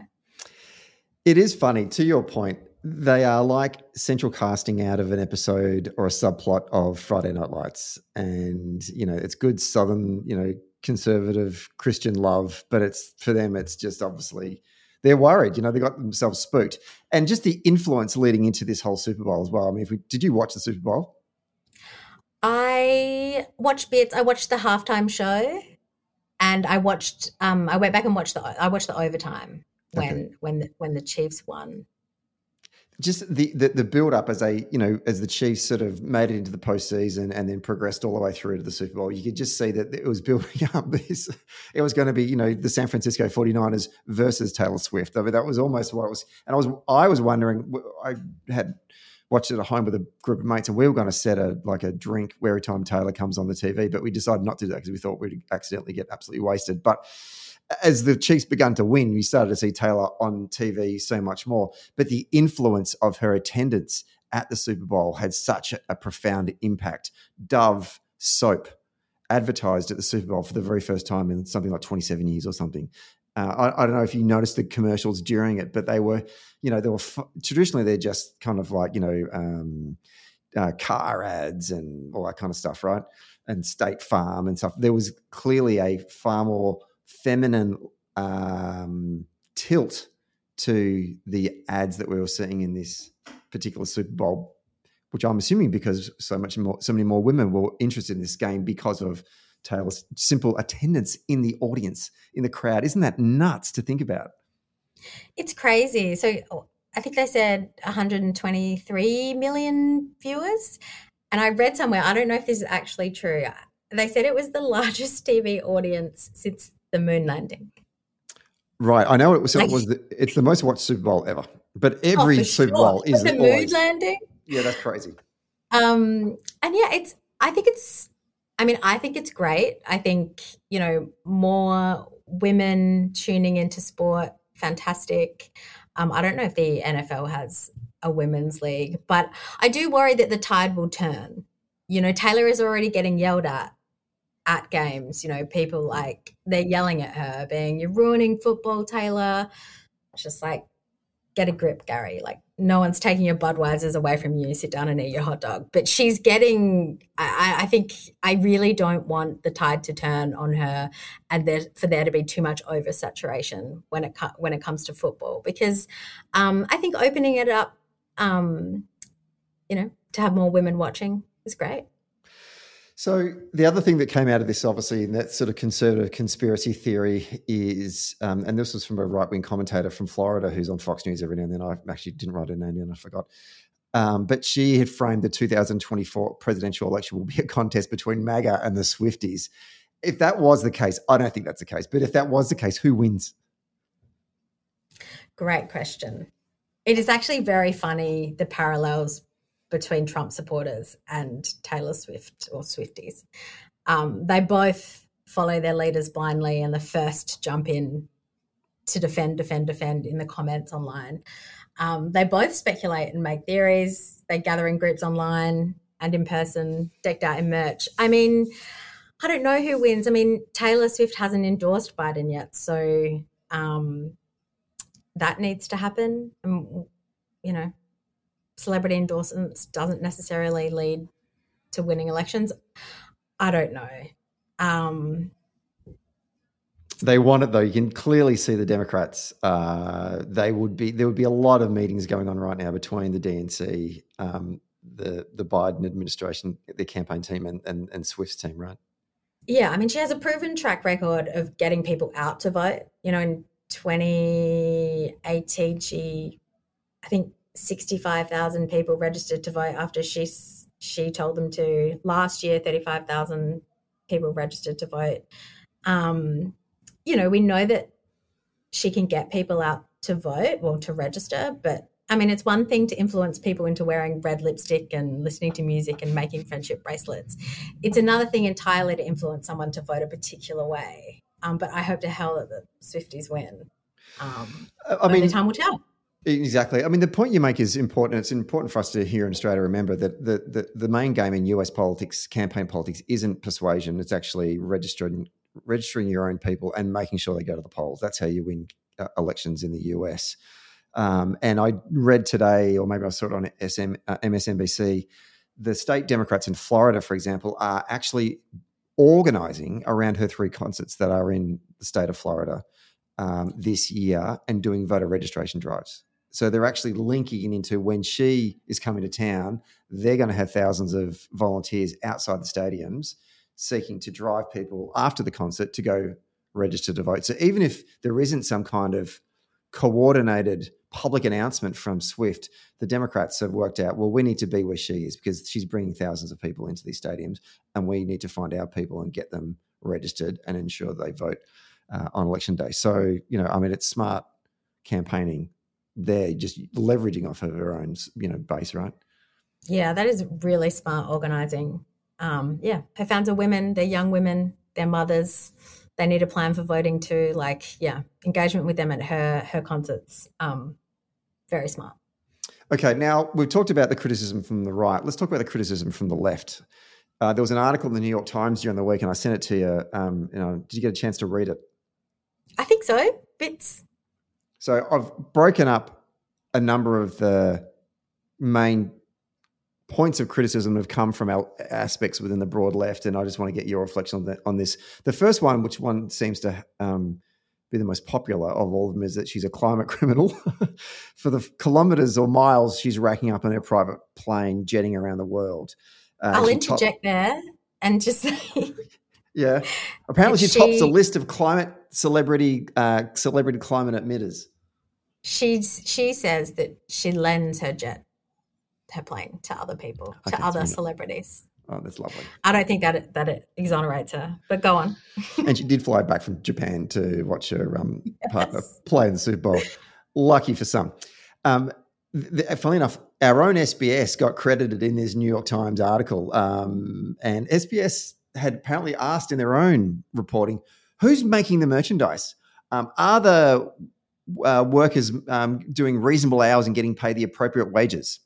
It is funny. To your point, they are like central casting out of an episode or a subplot of Friday Night Lights, and you know it's good Southern, you know, conservative Christian love, but it's for them, it's just obviously they're worried. You know, they got themselves spooked, and just the influence leading into this whole Super Bowl as well. I mean, we did you watch the Super Bowl? I watched bits. I watched the halftime show, and I watched. Um, I went back and watched the. I watched the overtime when okay. when the, when the Chiefs won just the, the, the build up as a you know as the Chiefs sort of made it into the postseason and then progressed all the way through to the Super Bowl, you could just see that it was building up this. It was going to be you know the San Francisco 49ers versus Taylor Swift. I mean that was almost what it was. And I was I was wondering I had watched it at home with a group of mates and we were going to set a like a drink every time Taylor comes on the TV, but we decided not to do that because we thought we'd accidentally get absolutely wasted. But as the Chiefs began to win, you started to see Taylor on TV so much more. But the influence of her attendance at the Super Bowl had such a, a profound impact. Dove soap advertised at the Super Bowl for the very first time in something like 27 years or something. Uh, I, I, don't know if you noticed the commercials during it, but they were, you know, they were f- traditionally they're just kind of like, you know, um, uh, car ads and all that kind of stuff, right? And State Farm and stuff. There was clearly a far more feminine um, tilt to the ads that we were seeing in this particular Super Bowl, which I'm assuming because so much more, so many more women were interested in this game because of Taylor's simple attendance in the audience, in the crowd. Isn't that nuts to think about? It's crazy. So I think they said 123 million viewers. And I read somewhere, I don't know if this is actually true. They said it was the largest TV audience since the moon landing. Right, I know it was. It was the, it's the most watched Super Bowl ever, but oh, every oh, Super Bowl is the moon landing. Yeah, that's crazy. Um, and yeah, it's. I think it's. I mean, I think it's great. I think you know more women tuning into sport. Fantastic. Um, I don't know if the NFL has a women's league, but I do worry that the tide will turn. You know, Taylor is already getting yelled at at games. You know, people like they're yelling at her, being "You're ruining football, Taylor." It's just like, get a grip, Gary. Like, no one's taking your Budweisers away from you. Sit down and eat your hot dog. But she's getting. I, I think I really don't want the tide to turn on her, and there, for there to be too much oversaturation when it when it comes to football. Because um, I think opening it up, um, you know, to have more women watching is great. So the other thing that came out of this, obviously, in that sort of conservative conspiracy theory is, um, and this was from a right wing commentator from Florida who's on Fox News every now and then. I actually didn't write her name down, I forgot. Um, but she had framed the 2024 presidential election will be a contest between MAGA and the Swifties. If that was the case, I don't think that's the case. But if that was the case, who wins? Great question. It is actually very funny the parallels between Trump supporters and Taylor Swift or Swifties. Um, they both follow their leaders blindly and the first jump in to defend, defend, defend in the comments online. Um, they both speculate and make theories. They gather in groups online and in person, decked out in merch. I mean, I don't know who wins. I mean, Taylor Swift hasn't endorsed Biden yet, so um, that needs to happen. And, you know, celebrity endorsements doesn't necessarily lead to winning elections. I don't know. Um, they want it though. You can clearly see the Democrats. Uh, they would be there would be a lot of meetings going on right now between the DNC, um, the the Biden administration, the campaign team, and, and and Swift's team, right? Yeah, I mean, she has a proven track record of getting people out to vote. You know, in 2018, she, I think, 65,000 people registered to vote after she she told them to. Last year, 35,000 people registered to vote. Um, you know, we know that she can get people out to vote or to register, but I mean, it's one thing to influence people into wearing red lipstick and listening to music and making friendship bracelets. It's another thing entirely to influence someone to vote a particular way. Um, but I hope to hell that the Swifties win. Um, I mean, time will tell. Exactly. I mean, the point you make is important. It's important for us to here in Australia to remember that the, the, the main game in US politics, campaign politics, isn't persuasion. It's actually registering registering your own people and making sure they go to the polls. That's how you win uh, elections in the US. Um, and I read today, or maybe I saw it on SM, uh, MSNBC, the state Democrats in Florida, for example, are actually organizing around her three concerts that are in the state of Florida um, this year and doing voter registration drives. So they're actually linking into when she is coming to town, they're going to have thousands of volunteers outside the stadiums seeking to drive people after the concert to go register to vote. So even if there isn't some kind of coordinated public announcement from Swift, the Democrats have worked out, well, we need to be where she is because she's bringing thousands of people into these stadiums and we need to find our people and get them registered and ensure they vote uh, on election day. So, you know, I mean, it's smart campaigning there, just leveraging off of her own, you know, base, right? Yeah, that is really smart organizing um, yeah, her fans are women, they're young women, they're mothers. They need a plan for voting too. Like, yeah, engagement with them at her her concerts. Um, very smart. Okay, now we've talked about the criticism from the right. Let's talk about the criticism from the left. Uh, there was an article in the New York Times during the week, and I sent it to you. Um, you know, did you get a chance to read it? I think so, bits. So I've broken up a number of the main points of criticism that have come from our aspects within the broad left, and I just want to get your reflection on, that, on this. The first one, which one seems to um, be the most popular of all of them, is that she's a climate criminal. For the kilometers or miles she's racking up on her private plane, jetting around the world. Uh, I'll interject top- there and just say. Yeah, apparently she, she, tops a list of climate celebrity uh, celebrity climate emitters. She's she says that she lends her jet her plane to other people, okay, to other celebrities. Oh, that's lovely. I don't think that it, that it exonerates her, but go on. and she did fly back from Japan to watch her um, yes. partner play in the Super Bowl. Lucky for some. Um, the, funnily enough, our own SBS got credited in this New York Times article, um, and SBS had apparently asked in their own reporting, "Who's making the merchandise? Um, are the uh, workers um, doing reasonable hours and getting paid the appropriate wages?"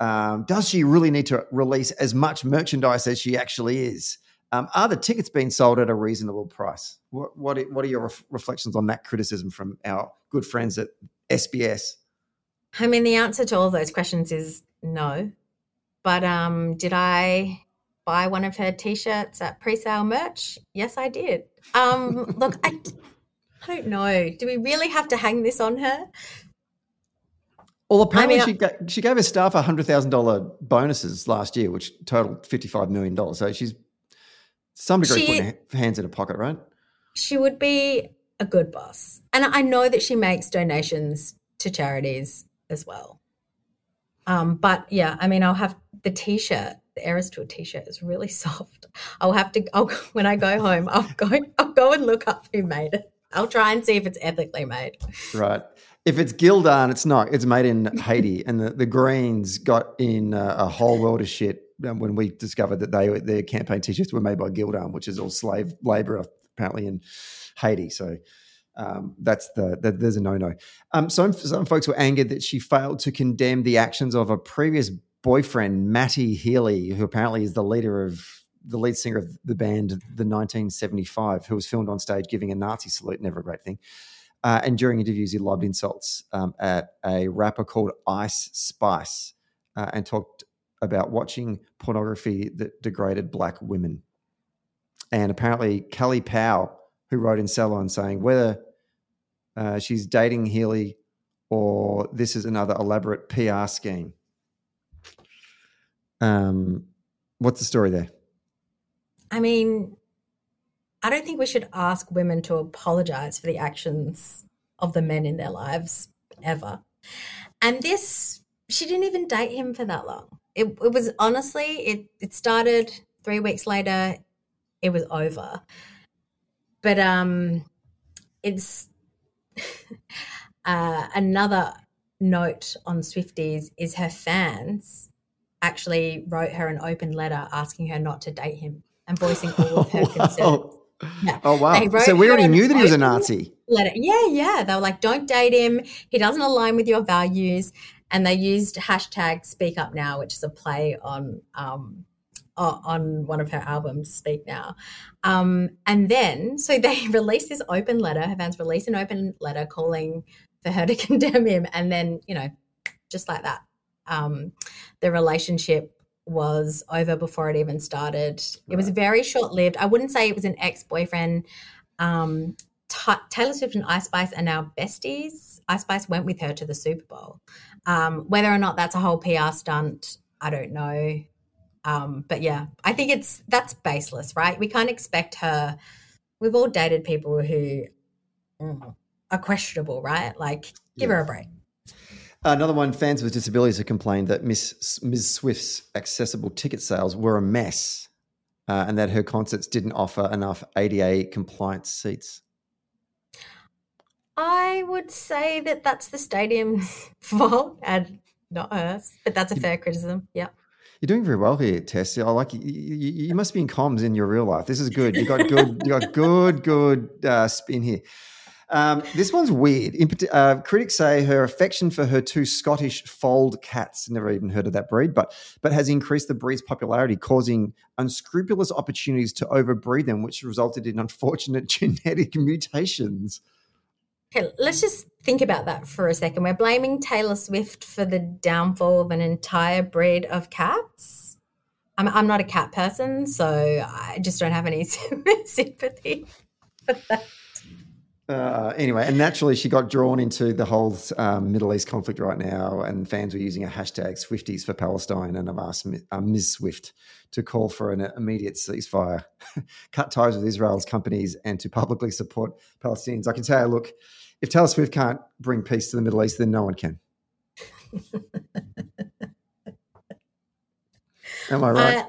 Um, does she really need to release as much merchandise as she actually is? Um, are the tickets being sold at a reasonable price? What, what, what are your ref- reflections on that criticism from our good friends at SBS? I mean, the answer to all those questions is no. But um, did I buy one of her t-shirts at pre-sale merch? Yes, I did. Um, look, I, I don't know. Do we really have to hang this on her? Well, apparently I mean, she, gave, she gave her staff $100,000 bonuses last year, which totaled $55 million. So she's some degree she, putting her hands in her pocket, right? She would be a good boss. And I know that she makes donations to charities as well. Um, but yeah, I mean, I'll have the t-shirt, the Tour t-shirt is really soft. I'll have to, I'll, when I go home, I'll go, I'll go and look up who made it. I'll try and see if it's ethically made. Right if it's Gildan, it's not. It's made in Haiti, and the, the Greens got in a whole world of shit um, when we discovered that they their campaign t-shirts were made by Gildan, which is all slave labor apparently in Haiti. So um, that's the, the, there's a no no. Um, some some folks were angered that she failed to condemn the actions of a previous boyfriend, Matty Healy, who apparently is the leader of the lead singer of the band, the 1975, who was filmed on stage giving a Nazi salute. Never a great thing. Uh, and during interviews, he lobbed insults um, at a rapper called Ice Spice uh, and talked about watching pornography that degraded black women. And apparently, Kelly Powell, who wrote in Salon saying whether uh, she's dating Healy or this is another elaborate PR scheme. Um, what's the story there? I mean, I don't think we should ask women to apologize for the actions of the men in their lives ever. And this, she didn't even date him for that long. It, it was honestly, it, it started three weeks later, it was over. But um, it's uh, another note on Swifties is her fans actually wrote her an open letter asking her not to date him and voicing all of her concerns. Yeah. Oh wow! So we already knew that he was a Nazi. Letter. Yeah, yeah. They were like, "Don't date him. He doesn't align with your values." And they used hashtag Speak Up Now, which is a play on um, on one of her albums, Speak Now. Um, and then, so they released this open letter. Her fans released an open letter calling for her to condemn him, and then you know, just like that, um, the relationship was over before it even started. Right. It was very short lived. I wouldn't say it was an ex boyfriend. Um, T- Taylor Swift and Ice Spice are now besties. Ice Spice went with her to the Super Bowl. Um, whether or not that's a whole PR stunt, I don't know. Um, but yeah, I think it's that's baseless, right? We can't expect her. We've all dated people who mm, are questionable, right? Like, give yeah. her a break. Another one, fans with disabilities have complained that Miss Ms. Swift's accessible ticket sales were a mess uh, and that her concerts didn't offer enough ADA compliant seats. I would say that that's the stadium's fault and not hers, but that's a fair criticism. Yeah. You're doing very well here, Tess. I like you, you, you must be in comms in your real life. This is good. You got good. you got good, good uh, spin here. Um, this one's weird. In, uh, critics say her affection for her two Scottish fold cats, never even heard of that breed, but, but has increased the breed's popularity, causing unscrupulous opportunities to overbreed them, which resulted in unfortunate genetic mutations. Okay, let's just think about that for a second. We're blaming Taylor Swift for the downfall of an entire breed of cats. I'm, I'm not a cat person, so I just don't have any sympathy for that. Uh, anyway, and naturally, she got drawn into the whole um, Middle East conflict right now, and fans were using a hashtag Swifties for Palestine. And I've asked uh, Ms. Swift to call for an immediate ceasefire, cut ties with Israel's companies, and to publicly support Palestinians. I can tell you, look, if Taylor Swift can't bring peace to the Middle East, then no one can. Am I right?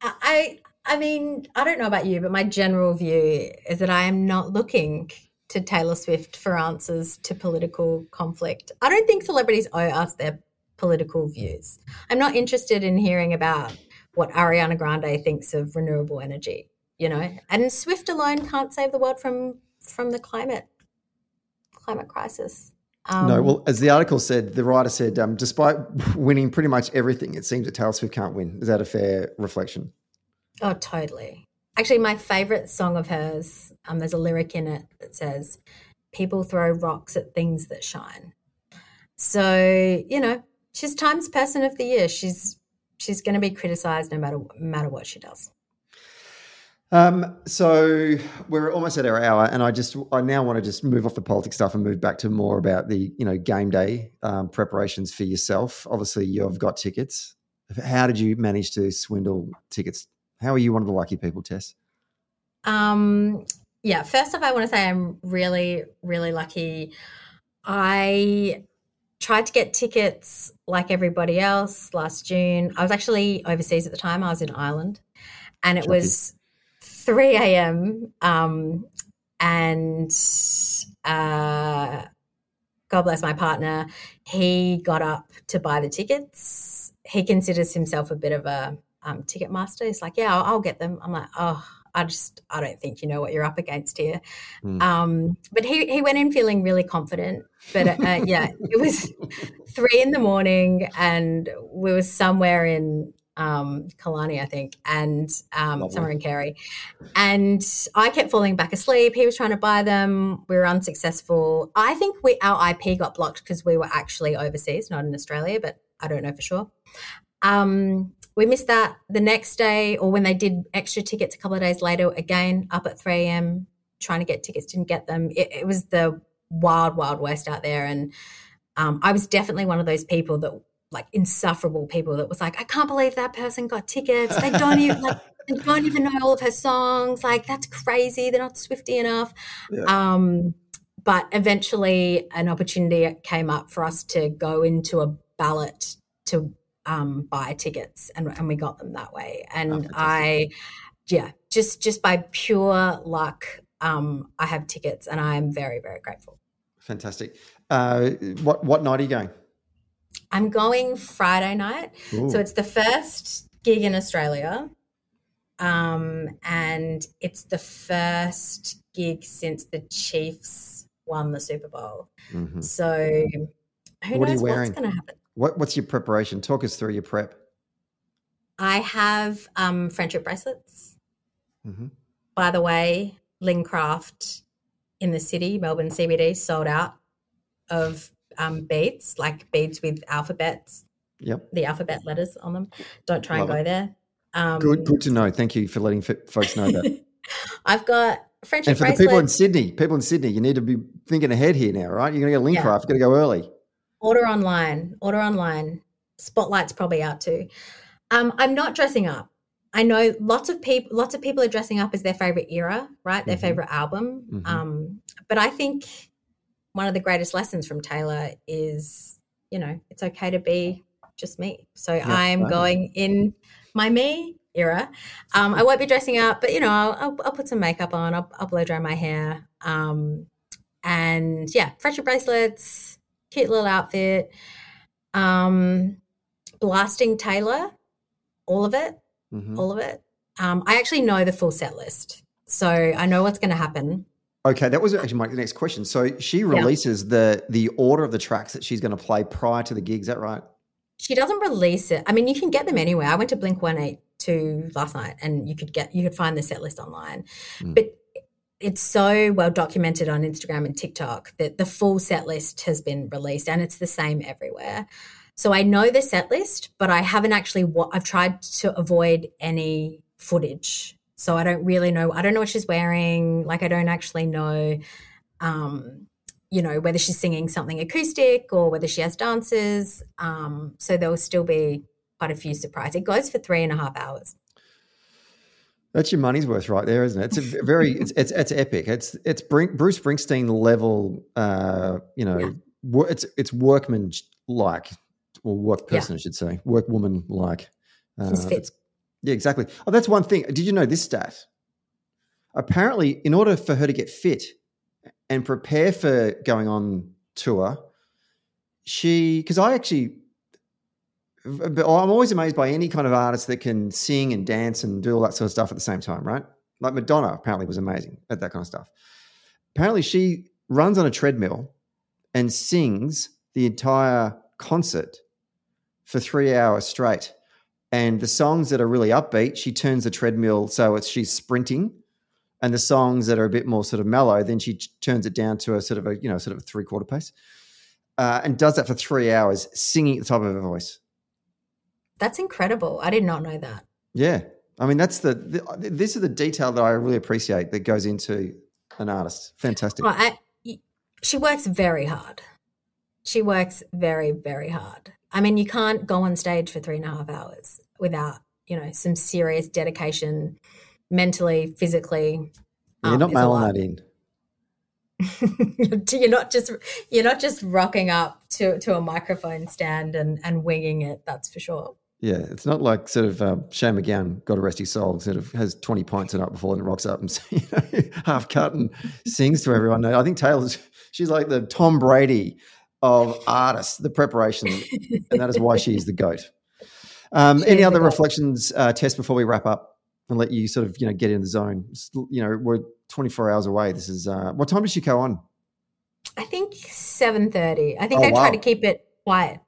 Uh, I, I mean, I don't know about you, but my general view is that I am not looking to Taylor Swift for answers to political conflict. I don't think celebrities owe us their political views. I'm not interested in hearing about what Ariana Grande thinks of renewable energy, you know. And Swift alone can't save the world from from the climate climate crisis. Um, no, well, as the article said, the writer said, um, despite winning pretty much everything, it seems that Taylor Swift can't win. Is that a fair reflection? Oh, totally. Actually, my favorite song of hers, um, there's a lyric in it that says, People throw rocks at things that shine. So, you know, she's Times Person of the Year. She's she's going to be criticized no matter matter what she does. Um, so we're almost at our hour, and I just I now want to just move off the politics stuff and move back to more about the you know game day um, preparations for yourself. Obviously, you've got tickets. How did you manage to swindle tickets how are you one of the lucky people, Tess? Um, yeah, first off, I want to say I'm really, really lucky. I tried to get tickets like everybody else last June. I was actually overseas at the time. I was in Ireland, and it was 3 a.m. Um, and uh, God bless my partner, he got up to buy the tickets. He considers himself a bit of a um, ticket master. He's like, yeah, I'll, I'll, get them. I'm like, oh, I just, I don't think you know what you're up against here. Mm. Um, but he, he went in feeling really confident. But uh, yeah, it was three in the morning and we were somewhere in um, Killarney, I think, and um, somewhere in Kerry. And I kept falling back asleep. He was trying to buy them. We were unsuccessful. I think we our IP got blocked because we were actually overseas, not in Australia, but I don't know for sure. Um, we missed that the next day, or when they did extra tickets a couple of days later, again up at 3 a.m. trying to get tickets, didn't get them. It, it was the wild, wild west out there. And um, I was definitely one of those people that like insufferable people that was like, I can't believe that person got tickets. They don't even like they don't even know all of her songs. Like that's crazy. They're not Swifty enough. Yeah. Um, but eventually, an opportunity came up for us to go into a ballot to um, buy tickets, and, and we got them that way. And oh, I, yeah, just just by pure luck, um, I have tickets, and I am very very grateful. Fantastic. Uh, what what night are you going? I'm going Friday night. Ooh. So it's the first gig in Australia. Um, and it's the first gig since the Chiefs won the Super Bowl. Mm-hmm. So who what knows what's going to happen? What, what's your preparation? Talk us through your prep. I have um, friendship bracelets. Mm-hmm. By the way, Lincraft in the city, Melbourne CBD, sold out of um, beads, like beads with alphabets. Yep. The alphabet letters on them. Don't try Love and go it. there. Um, good, good to know. Thank you for letting folks know that. I've got friendship And for bracelets. the people in Sydney, people in Sydney, you need to be thinking ahead here now, right? You're going to get a link yeah. You've got to go early. Order online. Order online. Spotlight's probably out too. Um, I'm not dressing up. I know lots of people. Lots of people are dressing up as their favorite era, right? Their mm-hmm. favorite album. Mm-hmm. Um, but I think one of the greatest lessons from Taylor is, you know, it's okay to be just me. So yeah, I'm right. going in my me era. Um, I won't be dressing up, but you know, I'll, I'll, I'll put some makeup on. I'll, I'll, blow dry my hair. Um, and yeah, friendship bracelets, cute little outfit. Um, blasting Taylor, all of it, mm-hmm. all of it. Um, I actually know the full set list, so I know what's going to happen. Okay, that was actually my next question. So she releases yeah. the the order of the tracks that she's going to play prior to the gig. Is that right? She doesn't release it. I mean, you can get them anywhere. I went to Blink One Eight Two last night, and you could get you could find the set list online. Mm. But it's so well documented on Instagram and TikTok that the full set list has been released, and it's the same everywhere. So I know the set list, but I haven't actually. I've tried to avoid any footage so I don't really know. I don't know what she's wearing. Like I don't actually know, um, you know, whether she's singing something acoustic or whether she has dances. Um, so there will still be quite a few surprises. It goes for three and a half hours. That's your money's worth right there, isn't it? It's a very it's it's, it's epic. It's it's Bruce Springsteen level. Uh, you know, yeah. it's it's workman like or work person, yeah. I should say, work woman like. Uh. Yeah, exactly. Oh, that's one thing. Did you know this stat? Apparently, in order for her to get fit and prepare for going on tour, she, because I actually, I'm always amazed by any kind of artist that can sing and dance and do all that sort of stuff at the same time, right? Like Madonna apparently was amazing at that kind of stuff. Apparently, she runs on a treadmill and sings the entire concert for three hours straight and the songs that are really upbeat, she turns the treadmill so it's she's sprinting. And the songs that are a bit more sort of mellow, then she turns it down to a sort of a you know sort of a three quarter pace, uh, and does that for three hours, singing at the top of her voice. That's incredible. I did not know that. Yeah, I mean that's the, the this is the detail that I really appreciate that goes into an artist. Fantastic. Well, I, she works very hard. She works very very hard. I mean, you can't go on stage for three and a half hours without, you know, some serious dedication mentally, physically. Um, you're not mailing that in. you're not just you're not just rocking up to, to a microphone stand and, and winging it, that's for sure. Yeah, it's not like sort of uh, Shane MacGowan got rest his soul, sort of has 20 pints in it before and rocks up and you know, half cut and sings to everyone. I think Taylor's, she's like the Tom Brady of artists, the preparation, and that is why she is the goat. Um, any other reflections, uh, Tess, before we wrap up and let you sort of you know get in the zone? You know, we're 24 hours away. This is uh, what time does she go on? I think 7:30. I think oh, they wow. try to keep it quiet.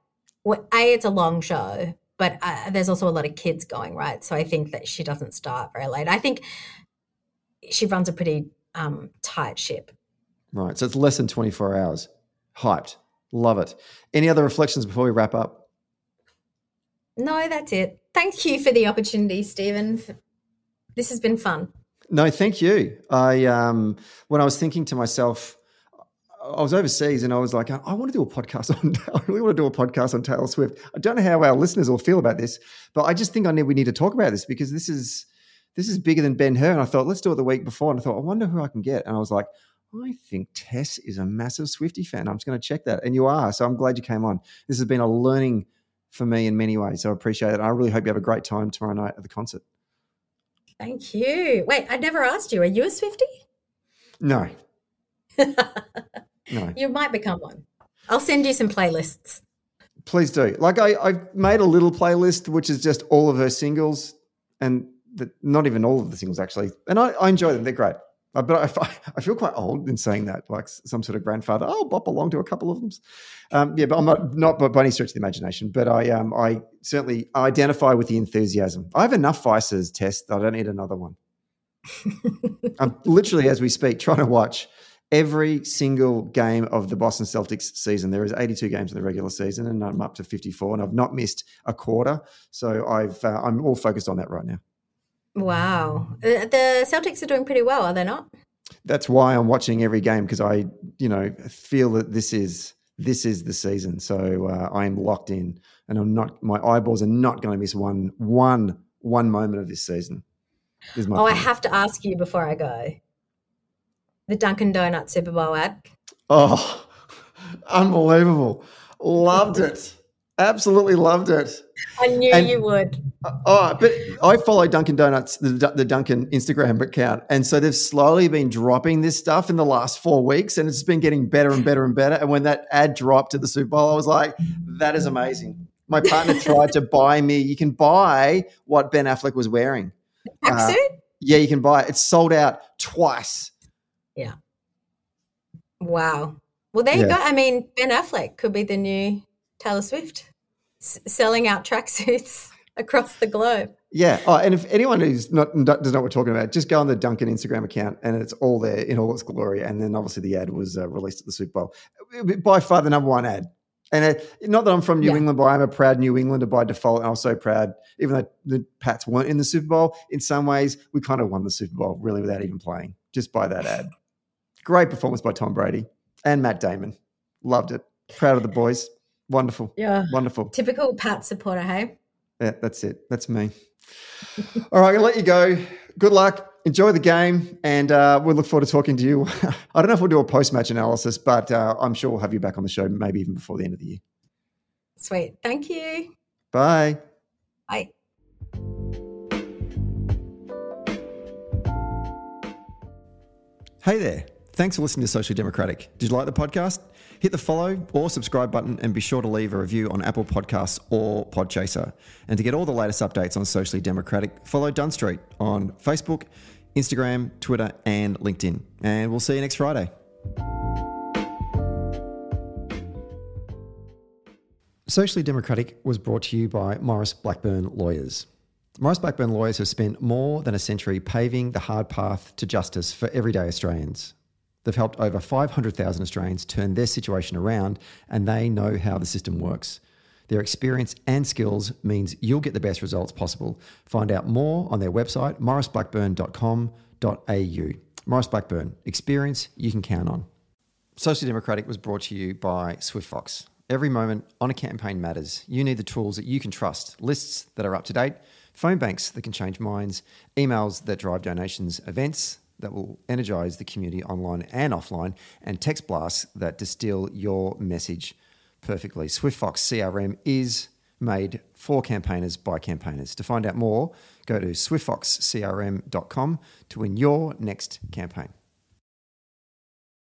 Well, a, it's a long show, but uh, there's also a lot of kids going, right? So I think that she doesn't start very late. I think she runs a pretty um, tight ship. Right. So it's less than 24 hours. Hyped. Love it. Any other reflections before we wrap up? No, that's it. Thank you for the opportunity, Stephen. This has been fun. No, thank you. I um, when I was thinking to myself, I was overseas and I was like, I want to do a podcast on. I really want to do a podcast on Taylor Swift. I don't know how our listeners will feel about this, but I just think I need we need to talk about this because this is this is bigger than Ben Hur. And I thought, let's do it the week before. And I thought, I wonder who I can get. And I was like, I think Tess is a massive Swifty fan. I'm just going to check that, and you are. So I'm glad you came on. This has been a learning for me in many ways. So I appreciate it. I really hope you have a great time tomorrow night at the concert. Thank you. Wait, I never asked you. Are you a Swifty? No. no. You might become one. I'll send you some playlists. Please do. Like I, I've made a little playlist which is just all of her singles, and the, not even all of the singles actually. And I, I enjoy them. They're great. Uh, but I, I, feel quite old in saying that, like some sort of grandfather. Oh, bop along to a couple of them. Um, yeah, but I'm not not by any stretch of the imagination. But I um I certainly identify with the enthusiasm. I have enough vices, Tess. I don't need another one. I'm literally, as we speak, trying to watch every single game of the Boston Celtics season. There is 82 games in the regular season, and I'm up to 54, and I've not missed a quarter. So I've uh, I'm all focused on that right now. Wow. Uh, the Celtics are doing pretty well, are they not? That's why I'm watching every game because I, you know, feel that this is this is the season. So uh, I am locked in, and I'm not. My eyeballs are not going to miss one one one moment of this season. oh, point. I have to ask you before I go. The Dunkin' Donuts Super Bowl ad. Oh, unbelievable! Loved it. Absolutely loved it. I knew and, you would. Oh, but I follow Dunkin' Donuts, the, the Dunkin' Instagram account. And so they've slowly been dropping this stuff in the last four weeks, and it's been getting better and better and better. And when that ad dropped at the Super Bowl, I was like, that is amazing. My partner tried to buy me, you can buy what Ben Affleck was wearing. Uh, yeah, you can buy it. It's sold out twice. Yeah. Wow. Well, there you yeah. go. I mean, Ben Affleck could be the new Taylor Swift s- selling out tracksuits across the globe. Yeah. Oh, and if anyone who's not doesn't know what we're talking about, just go on the Dunkin' Instagram account, and it's all there in all its glory. And then obviously the ad was uh, released at the Super Bowl. By far the number one ad. And it, not that I'm from New yeah. England, but I'm a proud New Englander by default. And I was so proud, even though the Pats weren't in the Super Bowl, in some ways, we kind of won the Super Bowl really without even playing, just by that ad. Great performance by Tom Brady and Matt Damon. Loved it. Proud of the boys. Wonderful. Yeah. Wonderful. Typical Pat supporter, hey? Yeah, that's it. That's me. All right, I'm going to let you go. Good luck. Enjoy the game. And uh, we'll look forward to talking to you. I don't know if we'll do a post match analysis, but uh, I'm sure we'll have you back on the show, maybe even before the end of the year. Sweet. Thank you. Bye. Bye. Hey there. Thanks for listening to Socially Democratic. Did you like the podcast? Hit the follow or subscribe button and be sure to leave a review on Apple Podcasts or Podchaser. And to get all the latest updates on Socially Democratic, follow Dunn Street on Facebook, Instagram, Twitter, and LinkedIn. And we'll see you next Friday. Socially Democratic was brought to you by Maurice Blackburn Lawyers. Maurice Blackburn Lawyers have spent more than a century paving the hard path to justice for everyday Australians. They've helped over 500,000 Australians turn their situation around and they know how the system works. Their experience and skills means you'll get the best results possible. Find out more on their website, mauriceblackburn.com.au. Maurice Blackburn, experience you can count on. Social Democratic was brought to you by SwiftFox. Every moment on a campaign matters. You need the tools that you can trust, lists that are up to date, phone banks that can change minds, emails that drive donations, events that will energize the community online and offline, and text blasts that distill your message perfectly. SwiftFox CRM is made for campaigners by campaigners. To find out more, go to swiftfoxcrm.com to win your next campaign.